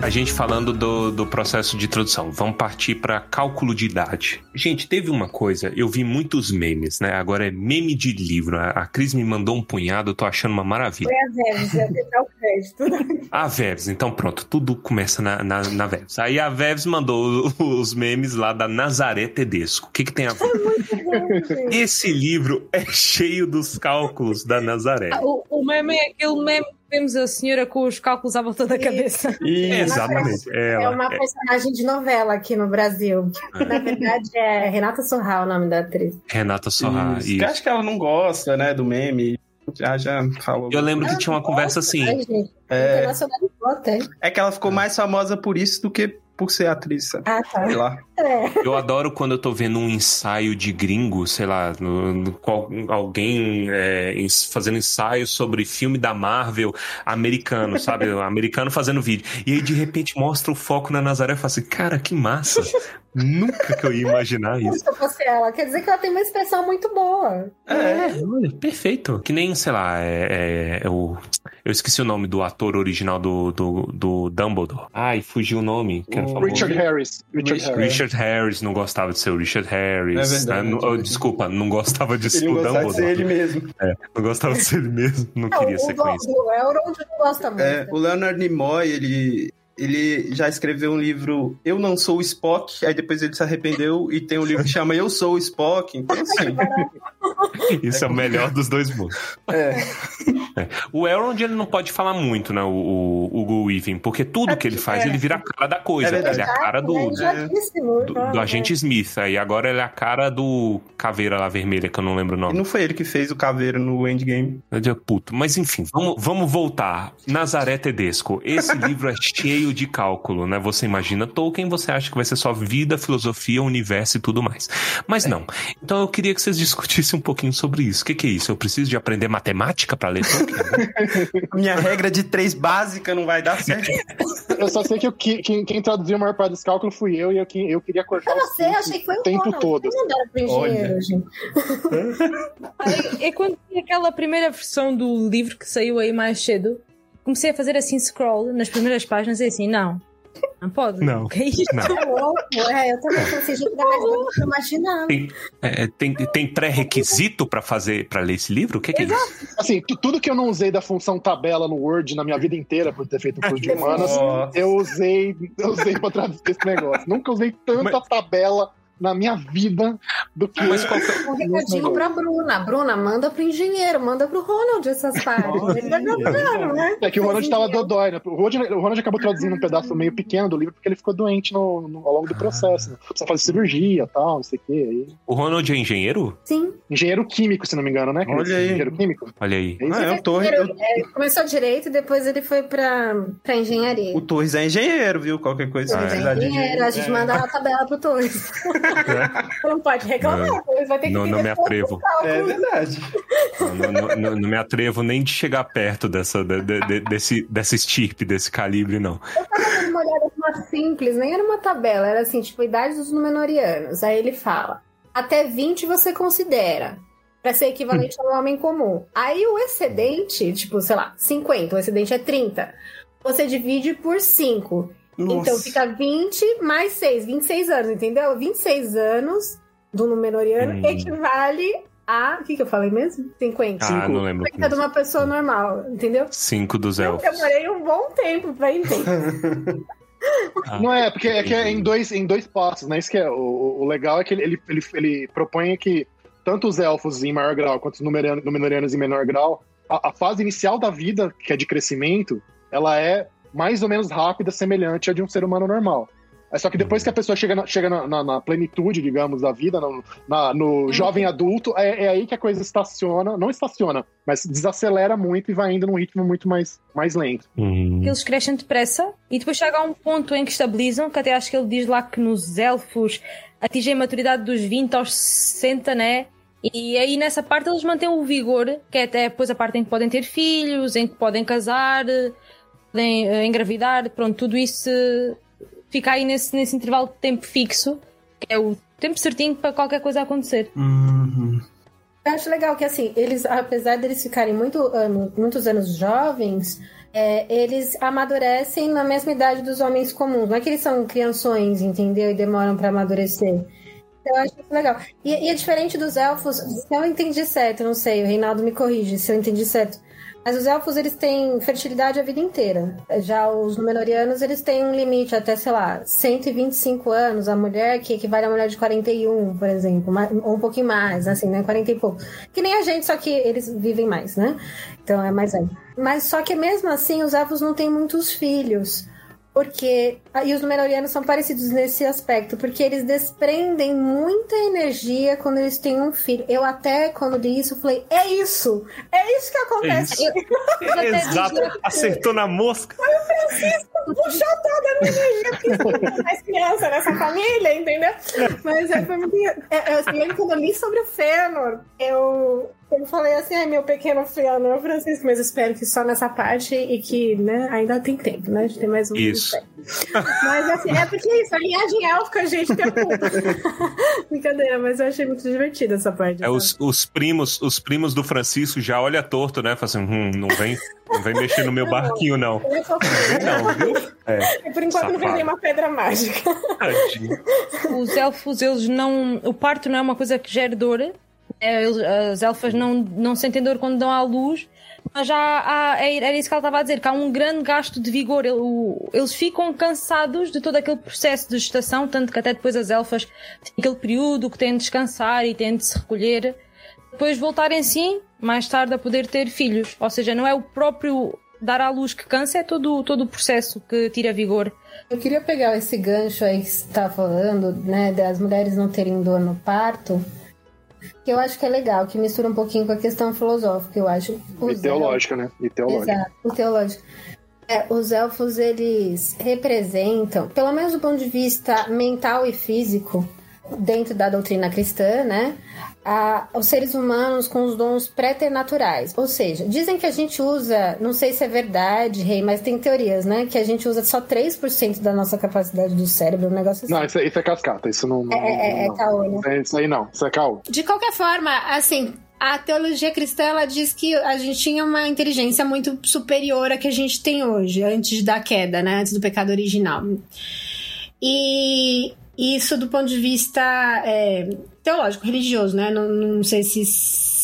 A gente falando do, do processo de tradução, vamos partir para cálculo de idade. Gente, teve uma coisa, eu vi muitos memes, né? Agora é meme de livro. A, a Cris me mandou um punhado, eu tô achando uma maravilha. Foi a Veves, eu dar o crédito. A Veves, então pronto, tudo começa na, na, na Veves. Aí a Veves mandou os memes lá da Nazaré Tedesco. O que, que tem a ver? Esse livro é cheio dos cálculos da Nazaré. O, o meme é aquele meme vemos a senhora com os cálculos à volta da cabeça. Isso. Exatamente. É Ela, uma personagem de novela aqui no Brasil. Na verdade, é Renata Sorral o nome da atriz. Renata Sorra. Isso. Que acho que ela não gosta, né, do meme. Já, já falou. Eu lembro que tinha uma conversa assim. É, é que ela ficou mais famosa por isso do que por ser atriz. sabe? Ah, tá. Sei lá. É. Eu adoro quando eu tô vendo um ensaio de gringo, sei lá, no, no qual- alguém é, ens- fazendo ensaio sobre filme da Marvel americano, sabe? Americano fazendo vídeo. E aí, de repente, mostra o foco na Nazaré e fala assim, cara, que massa. Nunca que eu ia imaginar isso. Se eu fosse ela, quer dizer que ela tem uma expressão muito boa. É, olha, perfeito. Que nem, sei lá, é, é, o, eu esqueci o nome do ator original do, do, do Dumbledore. Ai, fugiu o nome. O. Richard Harris. Richard Richard- Harris. Richard Harris não gostava de ser o Richard Harris. É verdade. né? Não- oh, desculpa, não gostava de ser o gostava de Dumbledore. ser ele mesmo. Não gostava de ser ele mesmo. Não Não, queria o ser do, conhecido. do Elrond não gosta muito. É, o Leonard Nimoy, ele, ele já escreveu um livro Eu Não Sou o Spock, aí depois ele se arrependeu e tem um livro que chama Eu Sou o Spock. Então, assim, Isso é o melhor dos dois mundos. é. O Elrond, ele não pode falar muito, né? O, o Hugo Weaving, porque tudo que ele faz, é. ele vira a cara da coisa. É ele é a cara do, É enjoadíssimo, do, né? do agente Smith. Aí agora ele é a cara do caveira lá vermelha, que eu não lembro o E nome. não foi ele que fez o caveiro no Endgame. Eu digo, Puto. Mas enfim, vamos, vamos voltar. Nazaré Tedesco. Esse livro é cheio de cálculo, né? Você imagina Tolkien, você acha que vai ser só vida, filosofia, universo e tudo mais. Mas não. Então eu queria que vocês discutissem um pouquinho sobre isso. O que, que é isso? Eu preciso de aprender matemática para ler Tolkien? Minha regra de três básica não vai dar certo. Eu só sei que, eu, que- quem, quem traduziu a maior parte dos cálculos fui eu e eu, eu queria cortar você, cinco achei que foi o tempo Ronald. todo. Vocês mandaram pro engenheiro, Olha. gente. É, é quando aquela primeira versão do livro que saiu aí mais cedo. Comecei a fazer assim scroll nas primeiras páginas e assim, não. Não pode. Não. O que é isto? Não. É louco, é, eu também pensei, gente, ainda mais do imaginava. Tem, é, tem, tem pré-requisito para fazer, para ler esse livro? O que, que é isso? Assim, tu- tudo que eu não usei da função tabela no Word na minha vida inteira por ter feito curso de humanas, eu usei, eu usei pra traduzir esse negócio. Nunca usei tanta tabela na minha vida do que. Mas qual que é- Um recadinho pra Bruna. Bruna, manda pro engenheiro, manda pro Ronald essas partes. Ele tá né? É que o Ronald tava dodói, né? O Ronald, o Ronald acabou traduzindo um pedaço meio pequeno do livro porque ele ficou doente no, no- ao longo do processo. Né? Precisa fazer cirurgia e tal, não sei o quê. Aí- O Ronald é engenheiro? Sim. Engenheiro químico, se não me engano, né? Cris? Olha aí. Engenheiro químico? Olha aí. É? Ah, é o Torres. É, começou direito e depois ele foi pra, pra engenharia. O Torres é engenheiro, viu? Qualquer coisa. Ah, é. Engenheiro, a gente é. manda a tabela pro Torres. não pode reclamar, o Torres vai ter que Não, não me atrevo. É verdade. Não, não- não- não me atrevo nem de chegar perto dessa, de- de- de- desse, dessa estirpe, desse calibre, não. dando uma olhada simples, nem era uma tabela, era assim, tipo, idade dos Númenóreanos. Aí ele fala: até 20 você considera. Pra ser equivalente a um homem comum. Aí o excedente, tipo, sei lá, 50, o excedente é 30. Você divide por 5. Então Nossa. fica 20 mais 6, 26 anos, entendeu? 26 anos do Númenoriano Hum. equivale a. O que, que eu falei mesmo? 50. Ah, não lembro. 50 de uma pessoa normal, entendeu? Cinco dos Eu elfos. demorei um bom tempo pra entender. Ah, Não é, porque é que é em dois, em dois passos, né? Isso que é. O, o legal é que ele, ele, ele, ele propõe que tanto os elfos em maior grau quanto os Númenóreanos em menor grau, a, a fase inicial da vida, que é de crescimento, ela é mais ou menos rápida, semelhante à de um ser humano normal. É só que depois que a pessoa chega na, chega na, na- na plenitude, digamos, da vida, no, na- no jovem adulto, é, é aí que a coisa estaciona, não estaciona, mas desacelera muito e vai indo num ritmo muito mais, mais lento. Hum. Eles crescem depressa e depois chega a um ponto em que estabilizam, que até acho que ele diz lá que nos elfos atingem a maturidade dos 20 aos 60, né? E aí nessa parte eles mantêm o vigor, que é até depois a parte em que podem ter filhos, em que podem casar, podem eh, engravidar, pronto, tudo isso fica aí nesse, nesse intervalo de tempo fixo, que é o tempo certinho para qualquer coisa acontecer. Uhum. Eu acho legal que, assim, eles, apesar deles ficarem muito ano, muitos anos jovens, é, eles amadurecem na mesma idade dos homens comuns. Não é que eles são crianções, entendeu? E demoram pra amadurecer. Eu acho isso legal. E, e é diferente dos elfos, se eu entendi certo, não sei, o Reinaldo me corrige se eu entendi certo. Mas os elfos, eles têm fertilidade a vida inteira. Já os Númenóreanos, eles têm um limite até, sei lá, 125 anos. A mulher, que equivale a mulher de 41, por exemplo. Ou um pouquinho mais, assim, né? 40 e pouco. Que nem a gente, só que eles vivem mais, né? Então é mais velho. Mas só que mesmo assim, os elfos não têm muitos filhos. Porque. E os Númenóreanos são parecidos nesse aspecto, porque eles desprendem muita energia quando eles têm um filho. Eu até, quando li isso, falei: é isso! É isso que acontece. É Exato, acertou na mosca. puxou toda a minha energia, porque eu sou mais criança nessa família, entendeu? Mas é, foi muito. É, eu lembro quando eu li sobre o Fëanor, eu, eu falei assim, ai, meu pequeno Fëanor, Francisco, mas espero que só nessa parte e que, né, ainda tem tempo, né? De ter mais um. Isso. Mas assim, é porque é isso, a linhagem élfica, gente, tem culpa. Brincadeira, mas eu achei muito divertida essa parte. É, os, os primos, os primos do Francisco já olha torto, né? Fala assim, hum, não vem, não vem mexer no meu barquinho, não. Eu sou fofinha. Não, viu? É, E por enquanto não Safado. vendei uma pedra mágica. tadinho. Os elfos, eles não. O parto não é uma coisa que gera dor. É, eles- as elfas não, não sentem dor quando dão à luz. Mas já há, é- era isso que ela estava a dizer, que há um grande gasto de vigor. Eles ficam cansados de todo aquele processo de gestação, tanto que até depois as elfas têm aquele período que têm de descansar e têm de se recolher. Depois voltarem sim, mais tarde a poder ter filhos. Ou seja, não é o próprio dar à luz que cansa, é todo, todo o processo que tira vigor. Eu queria pegar esse gancho aí que você tá falando, né, das mulheres não terem dor no parto, que eu acho que é legal, que mistura um pouquinho com a questão filosófica, eu acho. E Os teológica, né? E teológica. Exato, o teológico. É, os elfos, eles representam, pelo menos do ponto de vista mental e físico, dentro da doutrina cristã, né? A- os seres humanos com os dons préternaturais. Ou seja, dizem que a gente usa, não sei se é verdade, rei, mas tem teorias, né? Que a gente usa só 3% da nossa capacidade do cérebro, um negócio assim. Não, isso, é- isso é cascata, isso não. não- É, é, é não. caô, né? É Isso aí não, isso é caô. De qualquer forma, assim, a teologia cristã ela diz que a gente tinha uma inteligência muito superior à que a gente tem hoje, antes da queda, né? Antes do pecado original. E isso do ponto de vista é, teológico, religioso, né? Não, não sei se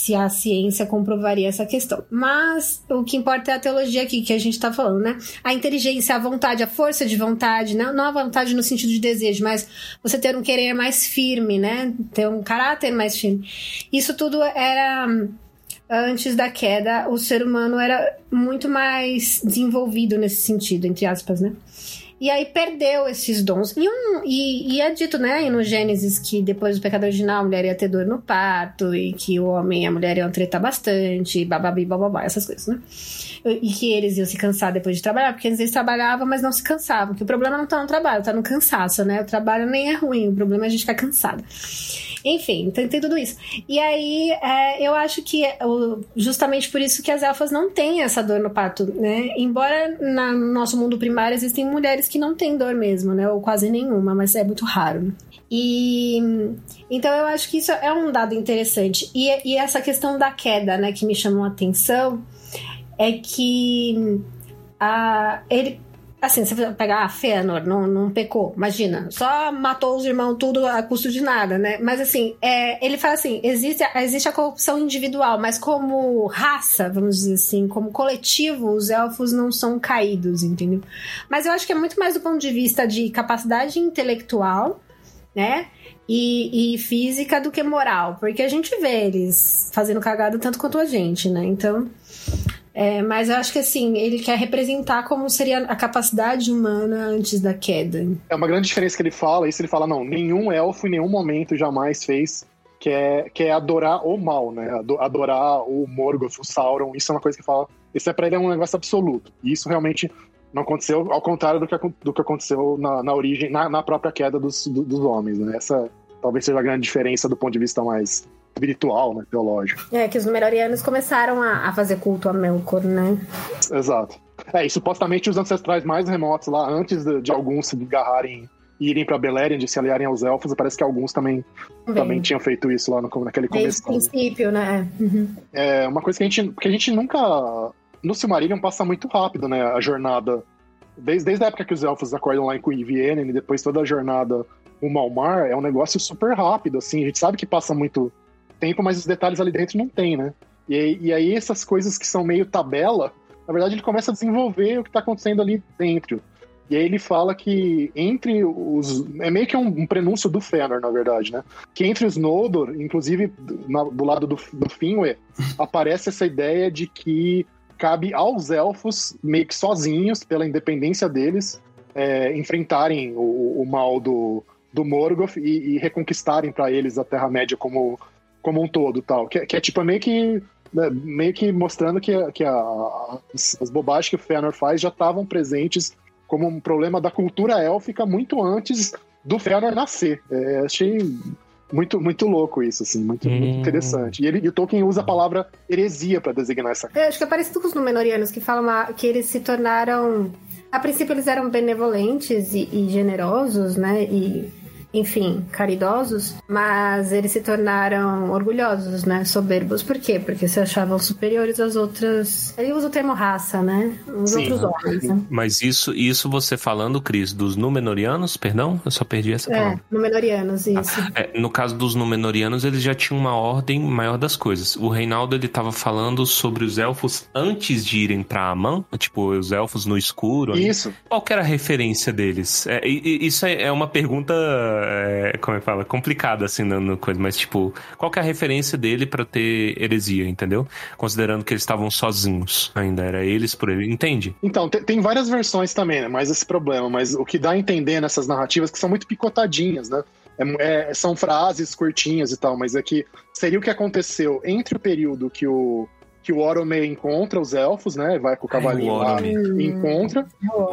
se a ciência comprovaria essa questão. Mas o que importa é a teologia aqui que a gente tá falando, né? A inteligência, a vontade, a força de vontade, né? não a vontade no sentido de desejo, mas você ter um querer mais firme, né? Ter um caráter mais firme. Isso tudo era antes da queda, o ser humano era muito mais desenvolvido nesse sentido, entre aspas, né? E aí perdeu esses dons. E, um, e, e é dito, né, no Gênesis, que depois do pecado original a mulher ia ter dor no parto, e que o homem e a mulher iam tretar bastante, bababi, bababá, essas coisas, né? E que eles iam se cansar depois de trabalhar, porque eles trabalhavam, mas não se cansavam. Que o problema não tá no trabalho, tá no cansaço, né? O trabalho nem é ruim, o problema é a gente ficar cansado. Enfim, então tem tudo isso. E aí, é, eu acho que é, justamente por isso que as elfas não têm essa dor no parto, né? Embora no nosso mundo primário existem mulheres que não têm dor mesmo, né? Ou quase nenhuma, mas é muito raro. E então eu acho que isso é um dado interessante. E, e essa questão da queda, né, que me chamou a atenção, é que a, ele, Assim, você pegar, ah, Fëanor não, não pecou, imagina, só matou os irmãos tudo a custo de nada, né? Mas assim, é, ele fala assim: existe, existe a corrupção individual, mas como raça, vamos dizer assim, como coletivo, os elfos não são caídos, entendeu? Mas eu acho que é muito mais do ponto de vista de capacidade intelectual, né? E, e, física do que moral, porque a gente vê eles fazendo cagada tanto quanto a gente, né? Então, é, mas eu acho que assim, ele quer representar como seria a capacidade humana antes da queda. É uma grande diferença que ele fala, isso ele fala, não, nenhum elfo em nenhum momento jamais fez que é, que é adorar o mal, né? Adorar o Morgoth, o Sauron, isso é uma coisa que fala. Isso é pra ele é um negócio absoluto. E isso realmente não aconteceu, ao contrário do que, do que aconteceu na, na origem, na, na própria queda dos, dos homens, né? Essa talvez seja a grande diferença do ponto de vista mais espiritual, né, teológico. É, que os Menorianos começaram a, a fazer culto a Melkor, né? Exato. É, e supostamente os ancestrais mais remotos lá, antes de, de alguns se agarrarem e irem pra Beleriand, de se aliarem aos elfos, parece que alguns também, também tinham feito isso lá no, naquele começo. Desde o princípio, né? Uhum. É, uma coisa que a gente, que a gente nunca... No Silmarillion passa muito rápido, né, a jornada. Desde, desde a época que os elfos acordam lá em Cuivienen e depois toda a jornada rumo ao mar, é um negócio super rápido, assim. A gente sabe que passa muito tempo, mas os detalhes ali dentro não tem, né? E, e aí essas coisas que são meio tabela, na verdade ele começa a desenvolver o que está acontecendo ali dentro. E aí ele fala que entre os. É meio que um, um prenúncio do Fëanor, na verdade, né? Que entre os Noldor, inclusive na, do lado do, do Finwë, aparece essa ideia de que cabe aos elfos, meio que sozinhos, pela independência deles, é, enfrentarem o, o, mal do, do Morgoth e, e reconquistarem para eles a Terra-média como como um todo tal. Que, que é tipo meio que. Né, meio que mostrando que, que a, as, as bobagens que o Fëanor faz já estavam presentes como um problema da cultura élfica muito antes do Fëanor nascer. É, achei muito, muito louco isso, assim, muito, hum. muito interessante. E, ele, e o Tolkien usa a palavra heresia para designar essa. Eu acho que é parecido com os Númenóreanos que falam que eles se tornaram. A princípio eles eram benevolentes e, e generosos, né? E enfim, caridosos, mas eles se tornaram orgulhosos, né? Soberbos. Por quê? Porque se achavam superiores às outras. Ele usa o termo raça, né? Os Sim, outros homens. Né? Mas isso, isso você falando, Cris, dos Númenóreanos, perdão? Eu só perdi essa é, palavra. Númenóreanos, isso. Ah, é, no caso dos Númenóreanos, eles já tinham uma ordem maior das coisas. O Reinaldo, ele tava falando sobre os elfos antes de irem pra Amã, tipo, os elfos no escuro. Isso. Qual que era a referência deles? É, isso é, é uma pergunta é, como é que fala? Complicado, assim, no, coisa. Mas, tipo, qual que é a referência dele para ter heresia, entendeu? Considerando que eles estavam sozinhos ainda. Era eles por ele. Entende? Então, tem, várias versões também, né? Mais esse problema. Mas o que dá a entender nessas narrativas que são muito picotadinhas, né? É, é, são frases curtinhas e tal, mas é que seria o que aconteceu entre o período que o, que o Orome encontra os elfos, né? Vai com o cavalinho Ai, lá e encontra.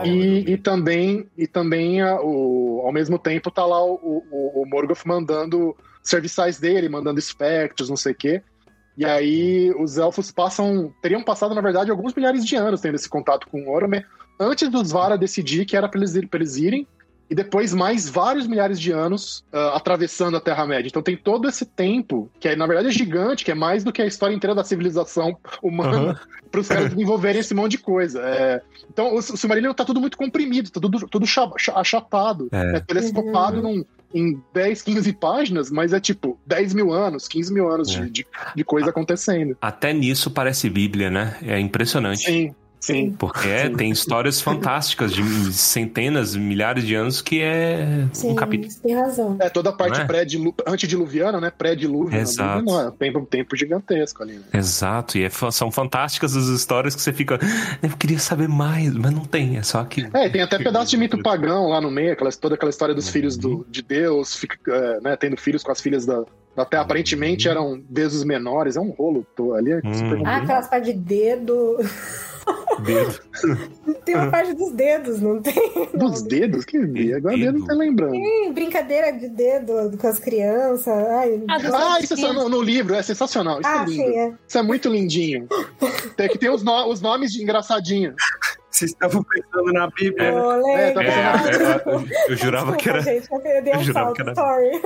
E, e também, e também a, o, ao mesmo tempo tá lá o, o, o Morgoth mandando serviçais dele, mandando espectros, não sei o quê. E aí os elfos passam. Teriam passado, na verdade, alguns milhares de anos tendo esse contato com o Orome, antes dos Vara decidir que era para eles, pra eles irem e depois mais vários milhares de anos uh, atravessando a Terra-média. Então tem todo esse tempo, que é, na verdade é gigante, que é mais do que a história inteira da civilização humana, uhum. para os caras desenvolverem esse monte de coisa. É... Então o, o Silmarillion tá tudo muito comprimido, tá tudo, tudo achatado, é. é telescopado uhum. num, em 10, 15 páginas, mas é tipo 10 mil anos, 15 mil anos É. de, de, de coisa acontecendo. Até nisso parece Bíblia, né? É impressionante. Sim, sim. Porque é, tem histórias fantásticas de centenas, milhares de anos que é Sim, um capítulo. tem razão. É, toda a parte é? pré-dilu- antediluviana, né? Pré-dilúvio. na Exato. Não, é um tempo, um tempo gigantesco ali. né? Exato, e é são fantásticas as histórias que você fica. Eu queria saber mais, mas não tem, é só aquilo. É, tem até pedaço de mito pagão lá no meio, aquela, toda aquela história dos filhos Uhum. do, de Deus, fica, é, né, tendo filhos com as filhas da, Terra. Aparentemente Uhum. eram deuses menores, é um rolo tô, ali. É super Uhum. Ah, aquelas partes de dedo. Dedo. Tem uma parte dos dedos, não tem? Dos dedos? Que agora Dedo. eu não tô lembrando. Tem brincadeira de dedo com as crianças. Ai, Ah, Ah, isso é só no, no livro, é sensacional. Isso ah, é lindo. sim, é. Isso é muito lindinho. Tem que ter os, no- os nomes de engraçadinho. Vocês estavam pensando na Bíblia. É. Ô, É, eu, eu jurava que era. Desculpa, gente, eu dei um eu jurava salto, que era- sorry.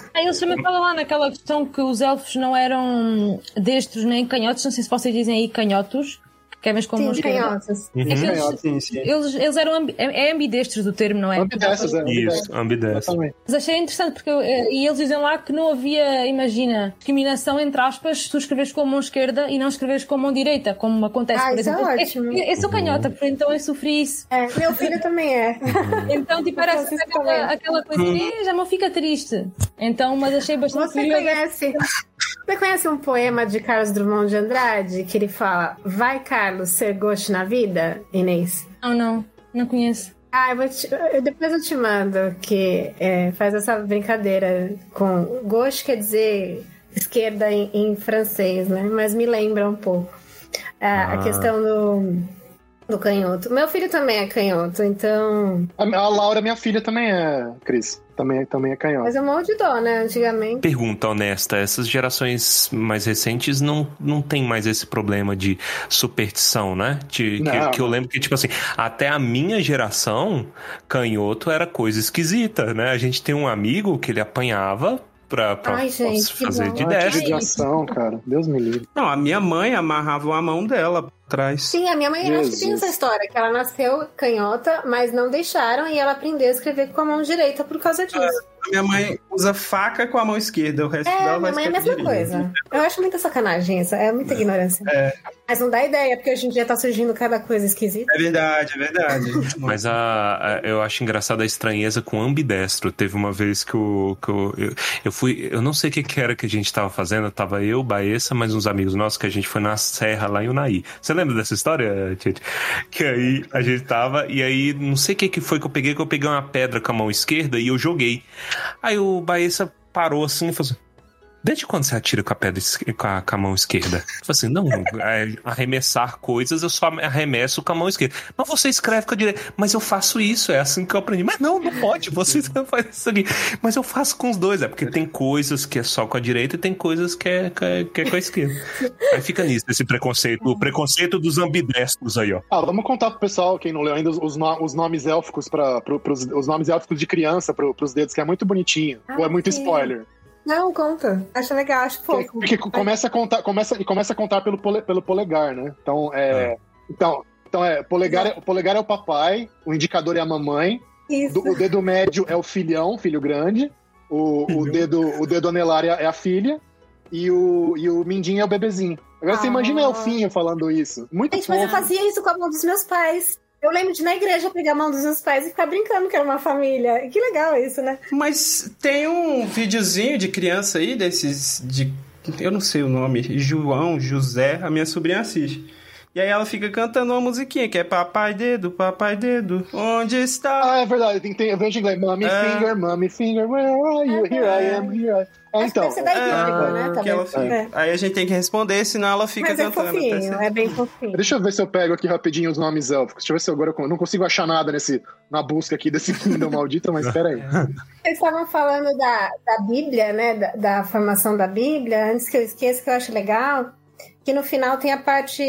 Ah, eles também falam lá naquela questão que os elfos não eram destros nem canhotos, não sei se vocês dizem aí canhotos, que é mesmo como Sim, mão esquerda. canhotas. Uhum. É que eles, Sim, sim. eles, eles eram ambi- é, é ambidestros do termo, não é? Ambidestros, é. Isso, ambidestro. Exatamente. Mas achei interessante porque eu- eh, e eles dizem lá que não havia, imagina, discriminação entre aspas se tu escreves com a mão esquerda e não escreves com a mão direita, como acontece, Ah, por isso é exemplo. ótimo. Eu, eu sou canhota, por- então eu sofri isso. É, meu filho também é. Então, tipo, era aquela, aquela coisa, "Eh, já não fica triste. Então, mas achei bastante Você curioso. conhece, você conhece um poema de Carlos Drummond de Andrade que ele fala Vai, Carlos, ser gosto na vida, Inês? Não, não, não conheço. Ah, eu vou te- eu- depois eu te mando, que é, faz essa brincadeira com... Gauche quer dizer esquerda em, em francês, né? Mas me lembra um pouco. Ah, A Ah. questão do, do canhoto. Meu filho também é canhoto, então... A, a Laura, minha filha, também é, Cris. Também, também é canhota. Mas eu morro de dó, né? Antigamente. Pergunta honesta: essas gerações mais recentes não, não tem mais esse problema de superstição, né? De- que, Não. que eu lembro que, tipo assim, até a minha geração, canhoto era coisa esquisita, né? A gente tem um amigo que ele apanhava pra, pra Ai, gente, fazer de Ah, destro. judiação, cara. Deus me livre. Não, a minha mãe amarrava a mão dela atrás. Sim, a minha mãe acho que tem Jesus. essa história, que ela nasceu canhota, mas não deixaram e ela aprendeu a escrever com a mão direita por causa disso. A minha mãe usa faca com a mão esquerda, o resto É, dela vai minha mãe é a mesma direito. coisa. Eu acho muita sacanagem isso, é muita ignorância. É. Mas não dá ideia, porque hoje em dia tá surgindo cada coisa esquisita. É verdade, é verdade. Mas a, a- eu acho engraçada a estranheza com ambidestro. Teve uma vez que, eu, que eu, eu, eu fui. Eu não sei o que, que era que a gente tava fazendo. Tava eu, Baessa, mais uns amigos nossos que a gente foi na serra lá em Unaí. Você lembra dessa história, Tite? Que aí a gente tava, e aí não sei o que, que foi que eu peguei, que eu peguei uma pedra com a mão esquerda e eu joguei. Aí o Baessa parou assim e falou assim. Desde quando você atira com a pedra com a, com a mão esquerda? Falei assim, não, é, arremessar coisas eu só arremesso com a mão esquerda. Mas você escreve com a direita. Mas eu faço isso, é assim que eu aprendi. Mas não, não pode, você não faz isso aqui. Mas eu faço com os dois, é porque tem coisas que é só com a direita e tem coisas que é, que é, que é com a esquerda. Aí fica nisso, esse preconceito, o preconceito dos ambidestros aí, ó. Ah, vamos contar pro pessoal, quem não leu ainda, os, os no- os nomes élficos para pros, os nomes élficos de criança pro, pros dedos, que é muito bonitinho. Ah, Ou é muito sim. spoiler? Não, conta. Acho legal, acho Porque, fofo. porque começa a contar, começa, e começa a contar pelo, pole- pelo polegar, né? Então, é. Então, então é, polegar é, o polegar é o papai, o indicador é a mamãe, Isso. do- o dedo médio é o filhão, filho grande, o, o dedo, o dedo anelar é a- é a filha, e o, e o mindinho é o bebezinho. Agora você Ah. imagina Elfinho falando isso. Muito Gente, mas eu fofo. fazia isso com a mão dos meus pais. Eu lembro de ir na igreja pegar a mão dos meus pais e ficar brincando que era uma família. Que legal isso, né? Mas tem um videozinho de criança aí, desses. de Eu não sei o nome. João, José, a minha sobrinha assiste. E aí ela fica cantando uma musiquinha que é Papai Dedo, Papai Dedo, onde está? Ah, é verdade, tem, tem, eu vejo em inglês. Mommy É. finger, mommy finger, where are you? Here I am, here I am. É, Acho que então, deve ser da né? que fica. É. Aí a gente tem que responder, senão ela fica Mas é cantando. até fofinho, é bem fofinho. deixa eu ver se eu pego aqui rapidinho os nomes élficos. Deixa eu ver se agora eu não consigo achar nada nesse, na busca aqui desse Kindle maldito, mas peraí. Vocês estavam falando da, da Bíblia, né? Da, da formação da Bíblia. Antes que eu esqueça, que eu acho legal, que no final tem a parte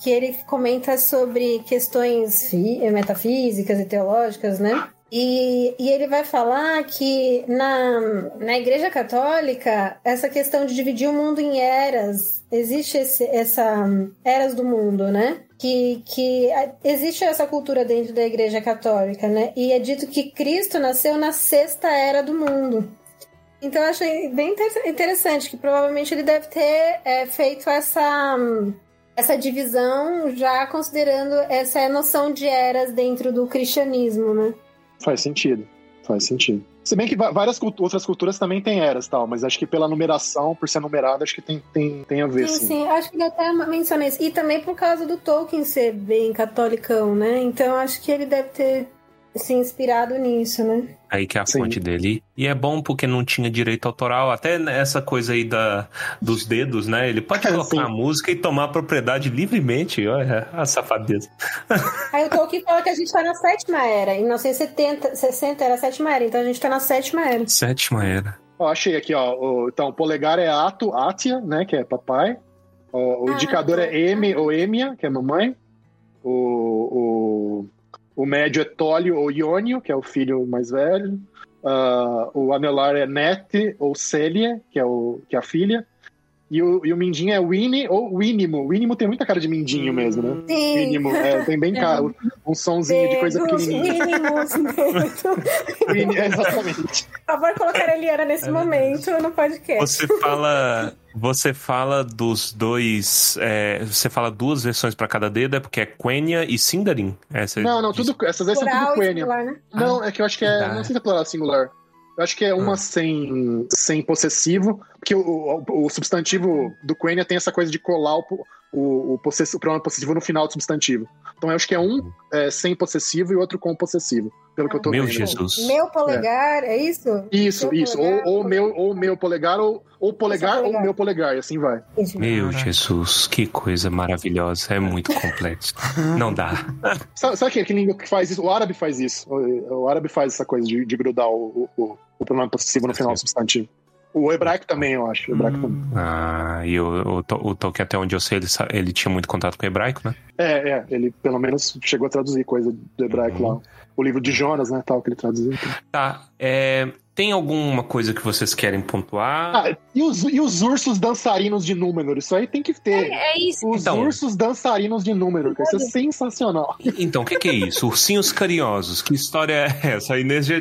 que ele comenta sobre questões fi- metafísicas e teológicas, né? E, e ele vai falar que na, na Igreja Católica, essa questão de dividir o mundo em eras, existe esse, essa eras do mundo, né? Que, que existe essa cultura dentro da Igreja Católica, né? E é dito que Cristo nasceu na sexta era do mundo. Então eu achei bem interessante que provavelmente ele deve ter é, feito essa, essa divisão já considerando essa noção de eras dentro do cristianismo, né? Faz sentido, faz sentido. Se bem que várias cultu outras culturas também têm eras tal, mas acho que pela numeração, por ser numerado, acho que tem, tem, tem a ver. Sim, sim, sim. Acho que ele até mencionei isso. E também por causa do Tolkien ser bem catolicão, né? Então acho que ele deve ter se inspirado nisso, né? Aí que é a Sim. fonte dele. E é bom porque não tinha direito autoral. Até essa coisa aí da, dos dedos, né? Ele pode colocar a música e tomar propriedade livremente. Olha a safadeza. Aí o Tolkien fala que a gente tá na sétima era. Em 1970, 60 era a sétima era. Então a gente tá na sétima era. Sétima era. Ó, achei aqui, ó. O, então, o polegar é Ato, Atia, né? Que é papai. O, o ah, indicador é M ou Emia, que é mamãe. O, o o médio é Tólio ou Iônio, que é o filho mais velho. Uh, o anelar é Nete ou Célia, que é, o, que é a filha. E o, e o Mindinho é Winnie ou Winimo. Winimo tem muita cara de Mindinho hum. mesmo, né? Sim. Winimo, é, tem bem cara, um sonzinho de coisa pequenininha. Winnie, exatamente. Por favor, colocar a Eliana nesse é momento no podcast. Você fala você fala dos dois. É, você fala duas versões para cada dedo, é porque é Quenya e Sindarin? Essa não, não, tudo, essas aí são tudo Quenya. Né? Não, é que eu acho que é. Não sei se é plural singular. Eu acho que é uma ah. sem, sem possessivo, porque o, o, o, substantivo do Quenya tem essa coisa de colar o, o, o, possessivo, o pronome possessivo no final do substantivo. Então eu acho que é um é, sem possessivo e outro com possessivo, pelo que eu tô meu vendo. Meu Jesus. Meu polegar, é, é isso? Isso, meu isso. Polegar, ou, ou, meu, ou meu polegar, ou, ou polegar, polegar, ou meu polegar, e assim vai. Meu Jesus, que coisa maravilhosa. É muito complexo. Não dá. sabe, sabe que, que língua que faz isso? O árabe faz isso. O, o árabe faz essa coisa de, de grudar o, o, o pronome possessivo no final do substantivo. O hebraico também, eu acho. O hebraico hum. também. Ah, e o, o, o Tolkien, até onde eu sei, ele, ele tinha muito contato com o hebraico, né? É, é. Ele pelo menos chegou a traduzir coisa do hebraico uhum. lá. O livro de Jonas, né, tal, que ele traduziu. Tá. É, tem alguma coisa que vocês querem pontuar? Ah, e, os, e os ursos dançarinos de número? Isso aí tem que ter. É, é isso. Os então, ursos dançarinos de número, isso é sensacional. Então, o que, que, é isso? Ursinhos carinhosos. Que história é essa? A Inês já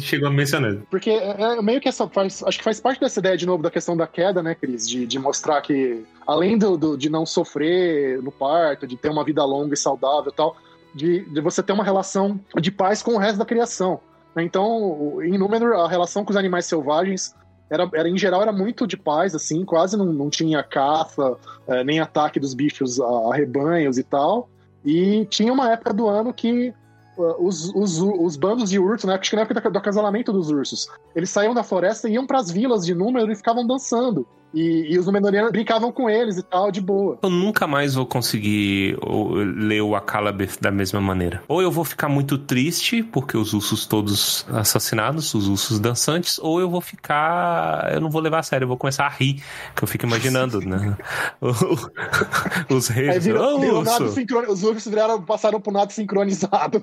chegou a mencionar. Porque é, é, meio que essa faz, acho que faz parte dessa ideia de novo da questão da queda, né, Cris? De, de mostrar que, além do, do, de não sofrer no parto, de ter uma vida longa e saudável e tal, de, de você ter uma relação de paz com o resto da criação. Então, em Númenor, a relação com os animais selvagens era, era em geral era muito de paz, assim, quase não, não tinha caça, é, nem ataque dos bichos a, a, rebanhos e tal. E tinha uma época do ano que uh, os, os, os, bandos de ursos, né, acho que na época do acasalamento dos ursos, eles saíam da floresta e iam para as vilas de Númenor e ficavam dançando. E, e, os Númenóreanos brincavam com eles e tal, de boa. Eu nunca mais vou conseguir ler o Akalabeth da mesma maneira. Ou eu vou ficar muito triste, porque os ursos todos assassinados, os ursos dançantes, ou eu vou ficar. Eu não vou levar a sério, eu vou começar a rir, que eu fico imaginando, né? os reis. Aí virou, oh, virou urso. Sincron... Os ursos viraram, passaram por nada sincronizado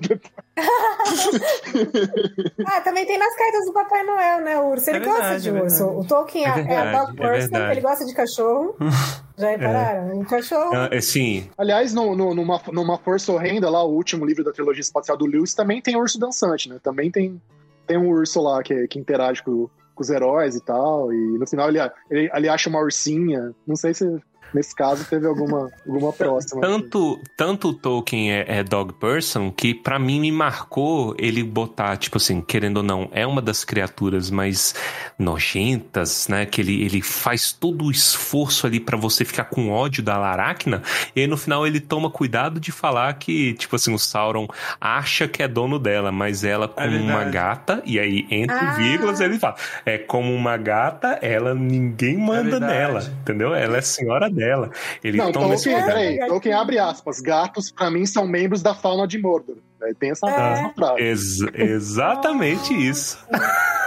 ah, também tem nas cartas do Papai Noel, né? O urso, ele é verdade, gosta de é urso. O Tolkien é, é a dog é person verdade. ele gosta de cachorro. Já repararam? É. Um cachorro. é, sim. Aliás, no, no, numa, numa Força Horrenda, lá, o último livro da trilogia espacial do Lewis, também tem urso dançante, né? Também tem, tem um urso lá que, que interage com, com os heróis e tal. E no final ele, ele, ele acha uma ursinha. Não sei se Nesse caso, teve alguma, alguma próxima. Tanto, tanto o Tolkien é, é dog person que para mim me marcou ele botar, tipo assim, querendo ou não, é uma das criaturas mais nojentas, né? Que ele, ele faz todo o esforço ali para você ficar com ódio da Laracna. E aí no final ele toma cuidado de falar que, tipo assim, o Sauron acha que é dono dela, mas ela como é uma gata, e aí entre ah. vírgulas ele fala, é como uma gata, ela ninguém manda é nela, entendeu? Ela é senhora dela dela. Ele não, toma Tolkien, esse... peraí, Tolkien abre aspas. Gatos, para mim, são membros da fauna de Mordor. Tem essa, é. frase. Ex exatamente isso.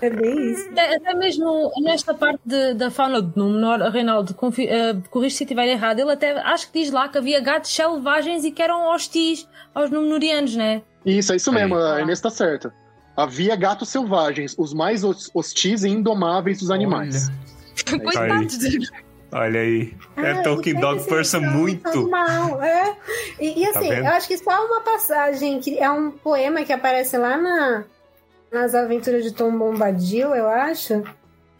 É bem isso. Até, até mesmo nesta parte de, da fauna de Númenor, Reinaldo, uh, corrige se estiver errado, ele até acho que diz lá que havia gatos selvagens e que eram hostis aos Númenorianos, né? Isso, é isso mesmo, a Inês tá certa. Havia gatos selvagens, os mais hos- hostis e indomáveis dos animais. Coitados de- Olha aí. É Ah, Tolkien Dog Person tão- muito. mal, é. E, e Tá assim, vendo? eu acho que só uma passagem, que é um poema que aparece lá na, nas aventuras de Tom Bombadil, eu acho.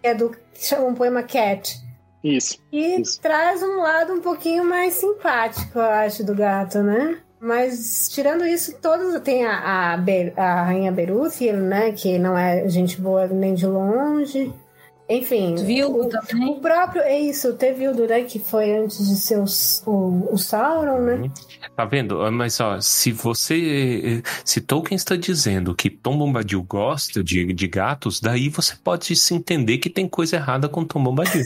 Que é do. que chama um poema Cat. Isso. E Isso. traz um lado um pouquinho mais simpático, eu acho, do gato, né? Mas tirando isso, todos tem a, a, Be- a rainha Berúthil, né? Que não é gente boa nem de longe. Enfim. Vildo o, também. o próprio, é isso, o Tevildo, né? Que foi antes de ser os- o, o Sauron, né? Tá vendo? Ah, Mas ó, se você. Se Tolkien está dizendo que Tom Bombadil gosta de, de gatos, daí você pode se entender que tem coisa errada com Tom Bombadil.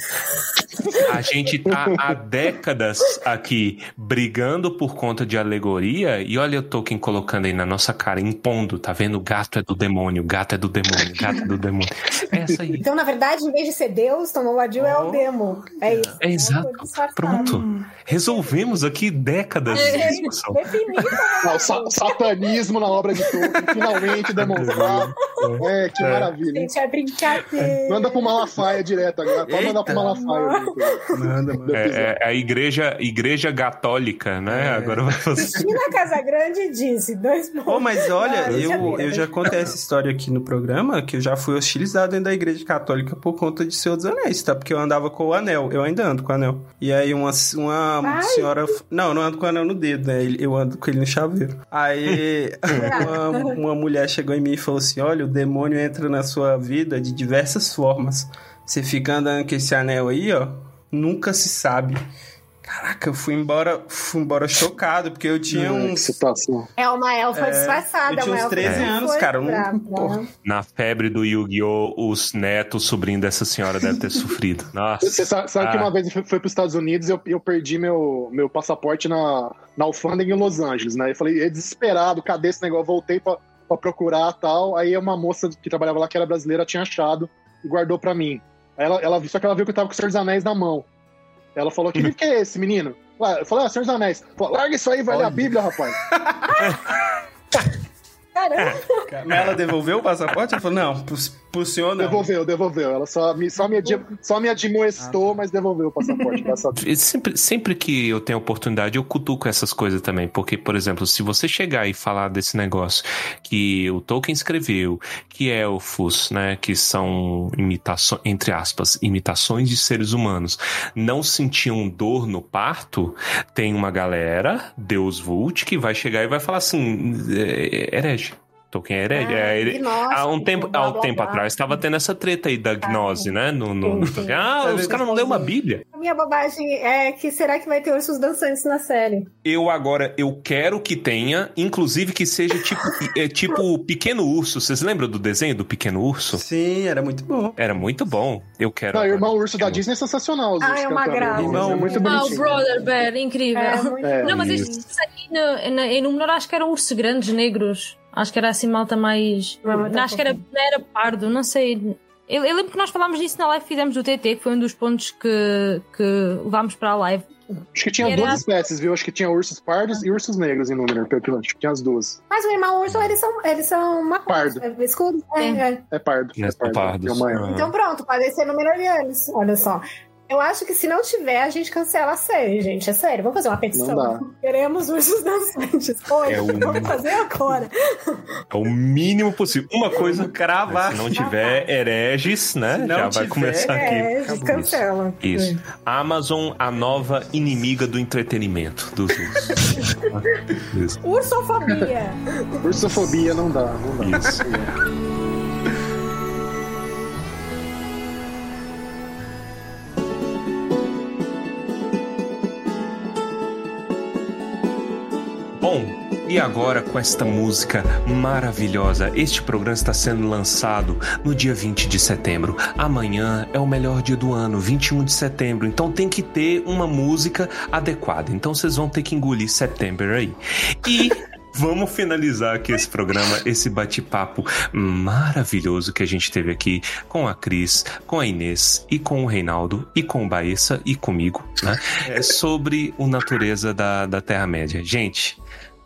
A gente tá há décadas aqui brigando por conta de alegoria e olha o Tolkien colocando aí na nossa cara, impondo, tá vendo? Gato é do demônio, gato é do demônio, gato é do demônio. É essa aí. Então, na verdade, em vez de ser Deus, Tom Bombadil é o demo. É isso. É exato. Pronto. Resolvemos aqui décadas de discussão. Definido. Ah, o sa- satanismo na obra de Tolkien, finalmente demonstrado. É, que É. maravilha. Gente, é brincadeira. Manda pro Malafaia direto agora. Pode mandar pro Eita. Malafaia. Manda, manda. É, é a igreja, igreja católica, né? É. Agora vai fazer. Cristina Casagrande disse, dois pontos. Pô, mas olha, Não, eu, brincadeira. eu já contei essa história aqui no programa, que eu já fui hostilizado dentro da igreja católica por conta de Senhor dos Anéis, tá? Porque eu andava com o anel, eu ainda ando com o anel. E aí uma, uma Ai. senhora... Não, eu não ando com o anel no dedo, né? Eu ando com ele no chaveiro. Aí uma, uma mulher chegou em mim e falou assim, olha, o demônio entra na sua vida de diversas formas. Você fica andando com esse anel aí, ó, nunca se sabe. Caraca, eu fui embora, fui embora chocado, porque eu tinha que uns... situação. É uma elfa É, disfarçada. eu tinha uma uns elfa 13 que anos, cara, brava. porra. Na febre do Yu-Gi-Oh!, os netos, sobrinho dessa senhora deve ter sofrido. Nossa. Você sabe, sabe que Ah. uma vez eu fui, fui para os Estados Unidos e eu, eu perdi meu, meu passaporte na, na alfândega em Los Angeles, né? Eu falei, é desesperado, cadê esse negócio? Eu voltei pra, pra procurar tal. Aí uma moça que trabalhava lá, que era brasileira, tinha achado e guardou pra mim. Aí ela, ela, só que ela viu que eu tava com o Senhor dos Anéis na mão. Ela falou, que livro que é esse, menino? Eu falei, ah, Senhor dos Anéis. Falou, larga isso aí, vai ler a. Bíblia, rapaz. Caramba, Mas ela devolveu o passaporte? Ela falou, não, pro, pro senhor não. Devolveu, devolveu. Ela só me, só me, adi- só me admoestou, mas devolveu o passaporte. Deus. Sempre, sempre que eu tenho oportunidade, eu cutuco essas coisas também. Porque, por exemplo, se você chegar e falar desse negócio que o Tolkien escreveu, que elfos, né, que são imitações, entre aspas, imitações de seres humanos, não sentiam dor no parto, tem uma galera, Deus Vult, que vai chegar e vai falar assim: é, herege. Tolkien é herege. é, ele- gnóstico, Há um tempo, blá, há um blá, tempo blá. atrás estava tendo essa treta aí da gnose, né? No, no, no- Sim, sim. Ah, os caras não lêem uma Bíblia. A minha bobagem é que será que vai ter ursos dançantes na série? Eu agora, eu quero que tenha, inclusive que seja tipo, é, tipo o Pequeno Urso. Vocês lembram do desenho do Pequeno Urso? Sim, era muito bom. Era muito bom. Eu quero. Não, o irmão urso da Disney é sensacional. Ah, é uma graça. É muito Ah, Ah, o. Brother Bear, incrível. É, muito É. Não, mas Isso. aqui no, em Númenor acho que eram ursos grandes, negros. Acho que era assim malta mais. Não, tá acho que era, era pardo, não sei. Eu, eu lembro que nós falámos disso na live que fizemos do TT, que foi um dos pontos que, que levámos para a live. Acho que tinha Era- duas espécies, viu? Acho que tinha ursos pardos e ursos negros em número. pelo que eu- Acho que tinha as duas. Mas o irmão urso, eles são, eles são marrons. Pardo. É, escuro. É, Sim. é. É pardo. Né, é são pardos. É. Então pronto, podem ser numerarianos. Olha só. Eu acho que se não tiver, a gente cancela a série, gente. É sério. Vamos fazer uma petição. Não dá. Queremos ursos dançantes. Hoje. É o- Vamos fazer agora. É o mínimo possível. Uma coisa, Cravar. se não tiver hereges, né? Se não Já vai começar aqui. A gente Acabou cancela. Isso. Amazon, a nova inimiga do entretenimento dos ursos. Isso. Ursofobia. Ursofobia não dá, não dá. Isso. E agora com esta música maravilhosa, este programa está sendo lançado no dia 20 de setembro. Amanhã é o melhor dia do ano, 21 de setembro, então tem que ter uma música adequada. Então vocês vão ter que engolir setembro aí. E Vamos finalizar aqui esse programa, esse bate-papo maravilhoso que a gente teve aqui com a Cris, com a Inês e com o Reinaldo e com o Baessa e comigo, né? É sobre o natureza da, da Terra-média. Gente,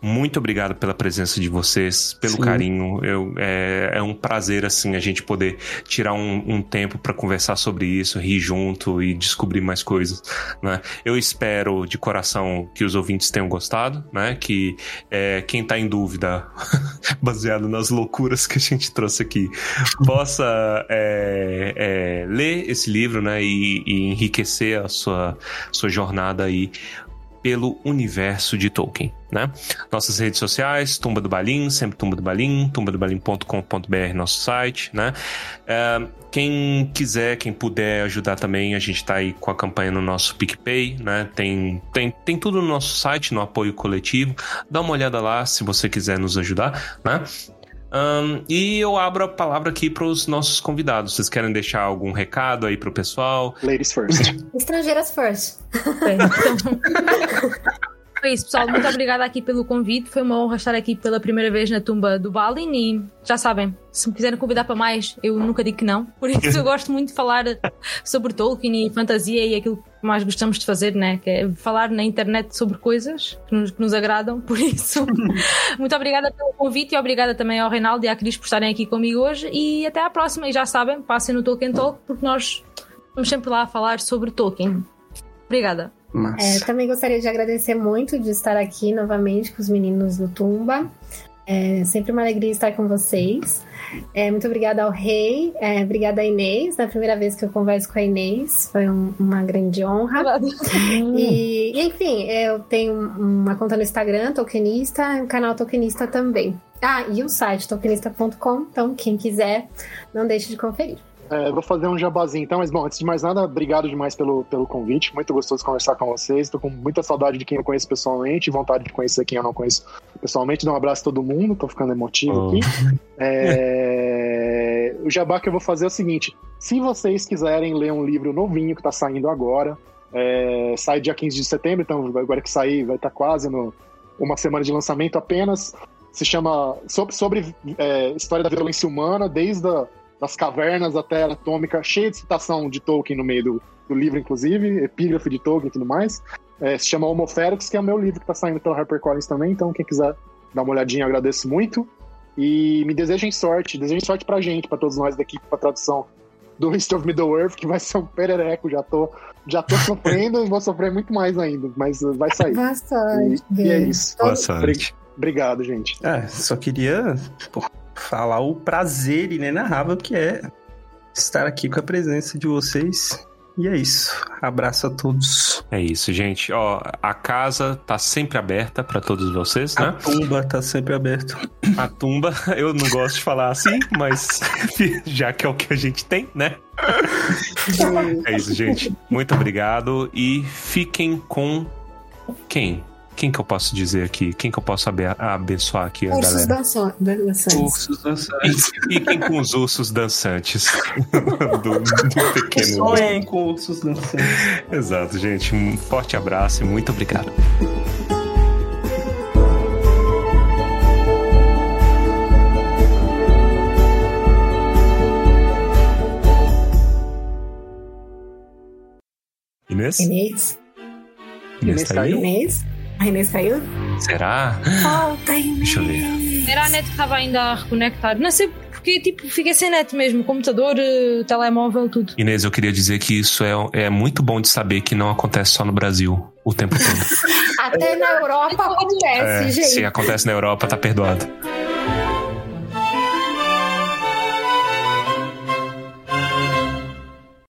muito obrigado pela presença de vocês, pelo Sim. carinho. Eu, é, é um prazer, assim, a gente poder tirar um, um tempo para conversar sobre isso, rir junto e descobrir mais coisas, né? Eu espero de coração que os ouvintes tenham gostado, né? Que é, quem tá em dúvida, baseado nas loucuras que a gente trouxe aqui, possa é, é, ler esse livro, né? E, e enriquecer a sua, sua jornada aí pelo universo de Tolkien, né? Nossas redes sociais, Tumba do Balim, sempre Tumba do Balim, tumbadobalim.com.br, nosso site, né? É, quem quiser, quem puder ajudar também, a gente tá aí com a campanha no nosso PicPay, né? Tem, tem, tem tudo no nosso site, no apoio coletivo. Dá uma olhada lá se você quiser nos ajudar, né? Ahn, e eu abro a palavra aqui para os nossos convidados. Vocês querem deixar algum recado aí pro pessoal? Ladies first. Estrangeiras first. Foi isso, pessoal. Muito obrigada aqui pelo convite. Foi uma honra estar aqui pela primeira vez na tumba do Balin e já sabem, se me quiserem convidar para mais, eu nunca digo que não. Por isso eu gosto muito de falar sobre Tolkien e fantasia e aquilo que mais gostamos de fazer, né? Que é falar na internet sobre coisas que nos, que nos agradam. Por isso, muito obrigada pelo convite e obrigada também ao Reinaldo e à Cris por estarem aqui comigo hoje. E até à próxima. E já sabem, passem no Tolkien Talk porque nós estamos sempre lá a falar sobre Tolkien. Obrigada. É, Massa. também gostaria de agradecer muito de estar aqui novamente com os meninos do Tumba. É sempre uma alegria estar com vocês. É, muito obrigada ao Rei, é, obrigada à Inês. Na primeira vez que eu converso com a Inês, foi um- uma grande honra. E, enfim, eu tenho uma conta no Instagram, Tokenista, e um canal Tokenista também. Ah, e o site tokenista.com, então quem quiser, não deixe de conferir. É, vou fazer um jabazinho então, mas bom, antes de mais nada, obrigado demais pelo, pelo convite. Muito gostoso conversar com vocês. Tô com muita saudade de quem eu conheço pessoalmente, vontade de conhecer quem eu não conheço pessoalmente. Dá um abraço a todo mundo, tô ficando emotivo Oh. aqui. É, O jabá que eu vou fazer é o seguinte: se vocês quiserem ler um livro novinho que tá saindo agora, é, sai dia 15 de setembro, então agora que sair vai estar quase no uma semana de lançamento apenas. Se chama sobre, sobre é, história da violência humana, desde a, das cavernas até a atômica, cheia de citação de Tolkien no meio do, do livro, inclusive, epígrafe de Tolkien e tudo mais. É, se chama Homo que é o meu livro que está saindo pela HarperCollins também, então quem quiser dar uma olhadinha, eu agradeço muito. E me desejem sorte, desejem sorte pra gente, pra todos nós da equipe, pra tradução do History of Middle-earth, que vai ser um perereco, já tô, já tô sofrendo e vou sofrer muito mais ainda, mas vai sair. Boa sorte. E, e é isso. Boa sorte. Obrigado, gente. É, só queria pô, falar o prazer inenarrável que é estar aqui com a presença de vocês. E é isso. Abraço a todos. É isso, gente. Ó, a casa tá sempre aberta para todos vocês, A né? tumba tá sempre aberta. A tumba, eu não gosto de falar assim, mas já que é o que a gente tem, né? É isso, gente. Muito obrigado e fiquem com quem? Quem que eu posso dizer aqui? Quem que eu posso abe- abençoar aqui a Ursos dançantes. Ursos dançantes. Fiquem com os ursos dançantes do, do pequeno. Sonhem com ursos dançantes. Exato, gente. Um forte abraço e muito obrigado. Inês? Inês? Inês tá aí? Inês? A Inês caiu? Será? Volta, Inês. Deixa eu ver. Era a net que estava ainda a reconectar. Não sei porque, tipo, fiquei sem net mesmo. Computador, eh, telemóvel, tudo. Inês, eu queria dizer que isso é, é muito bom de saber que não acontece só no Brasil o tempo todo. Até na Europa acontece, É, gente. se acontece na Europa, tá perdoado.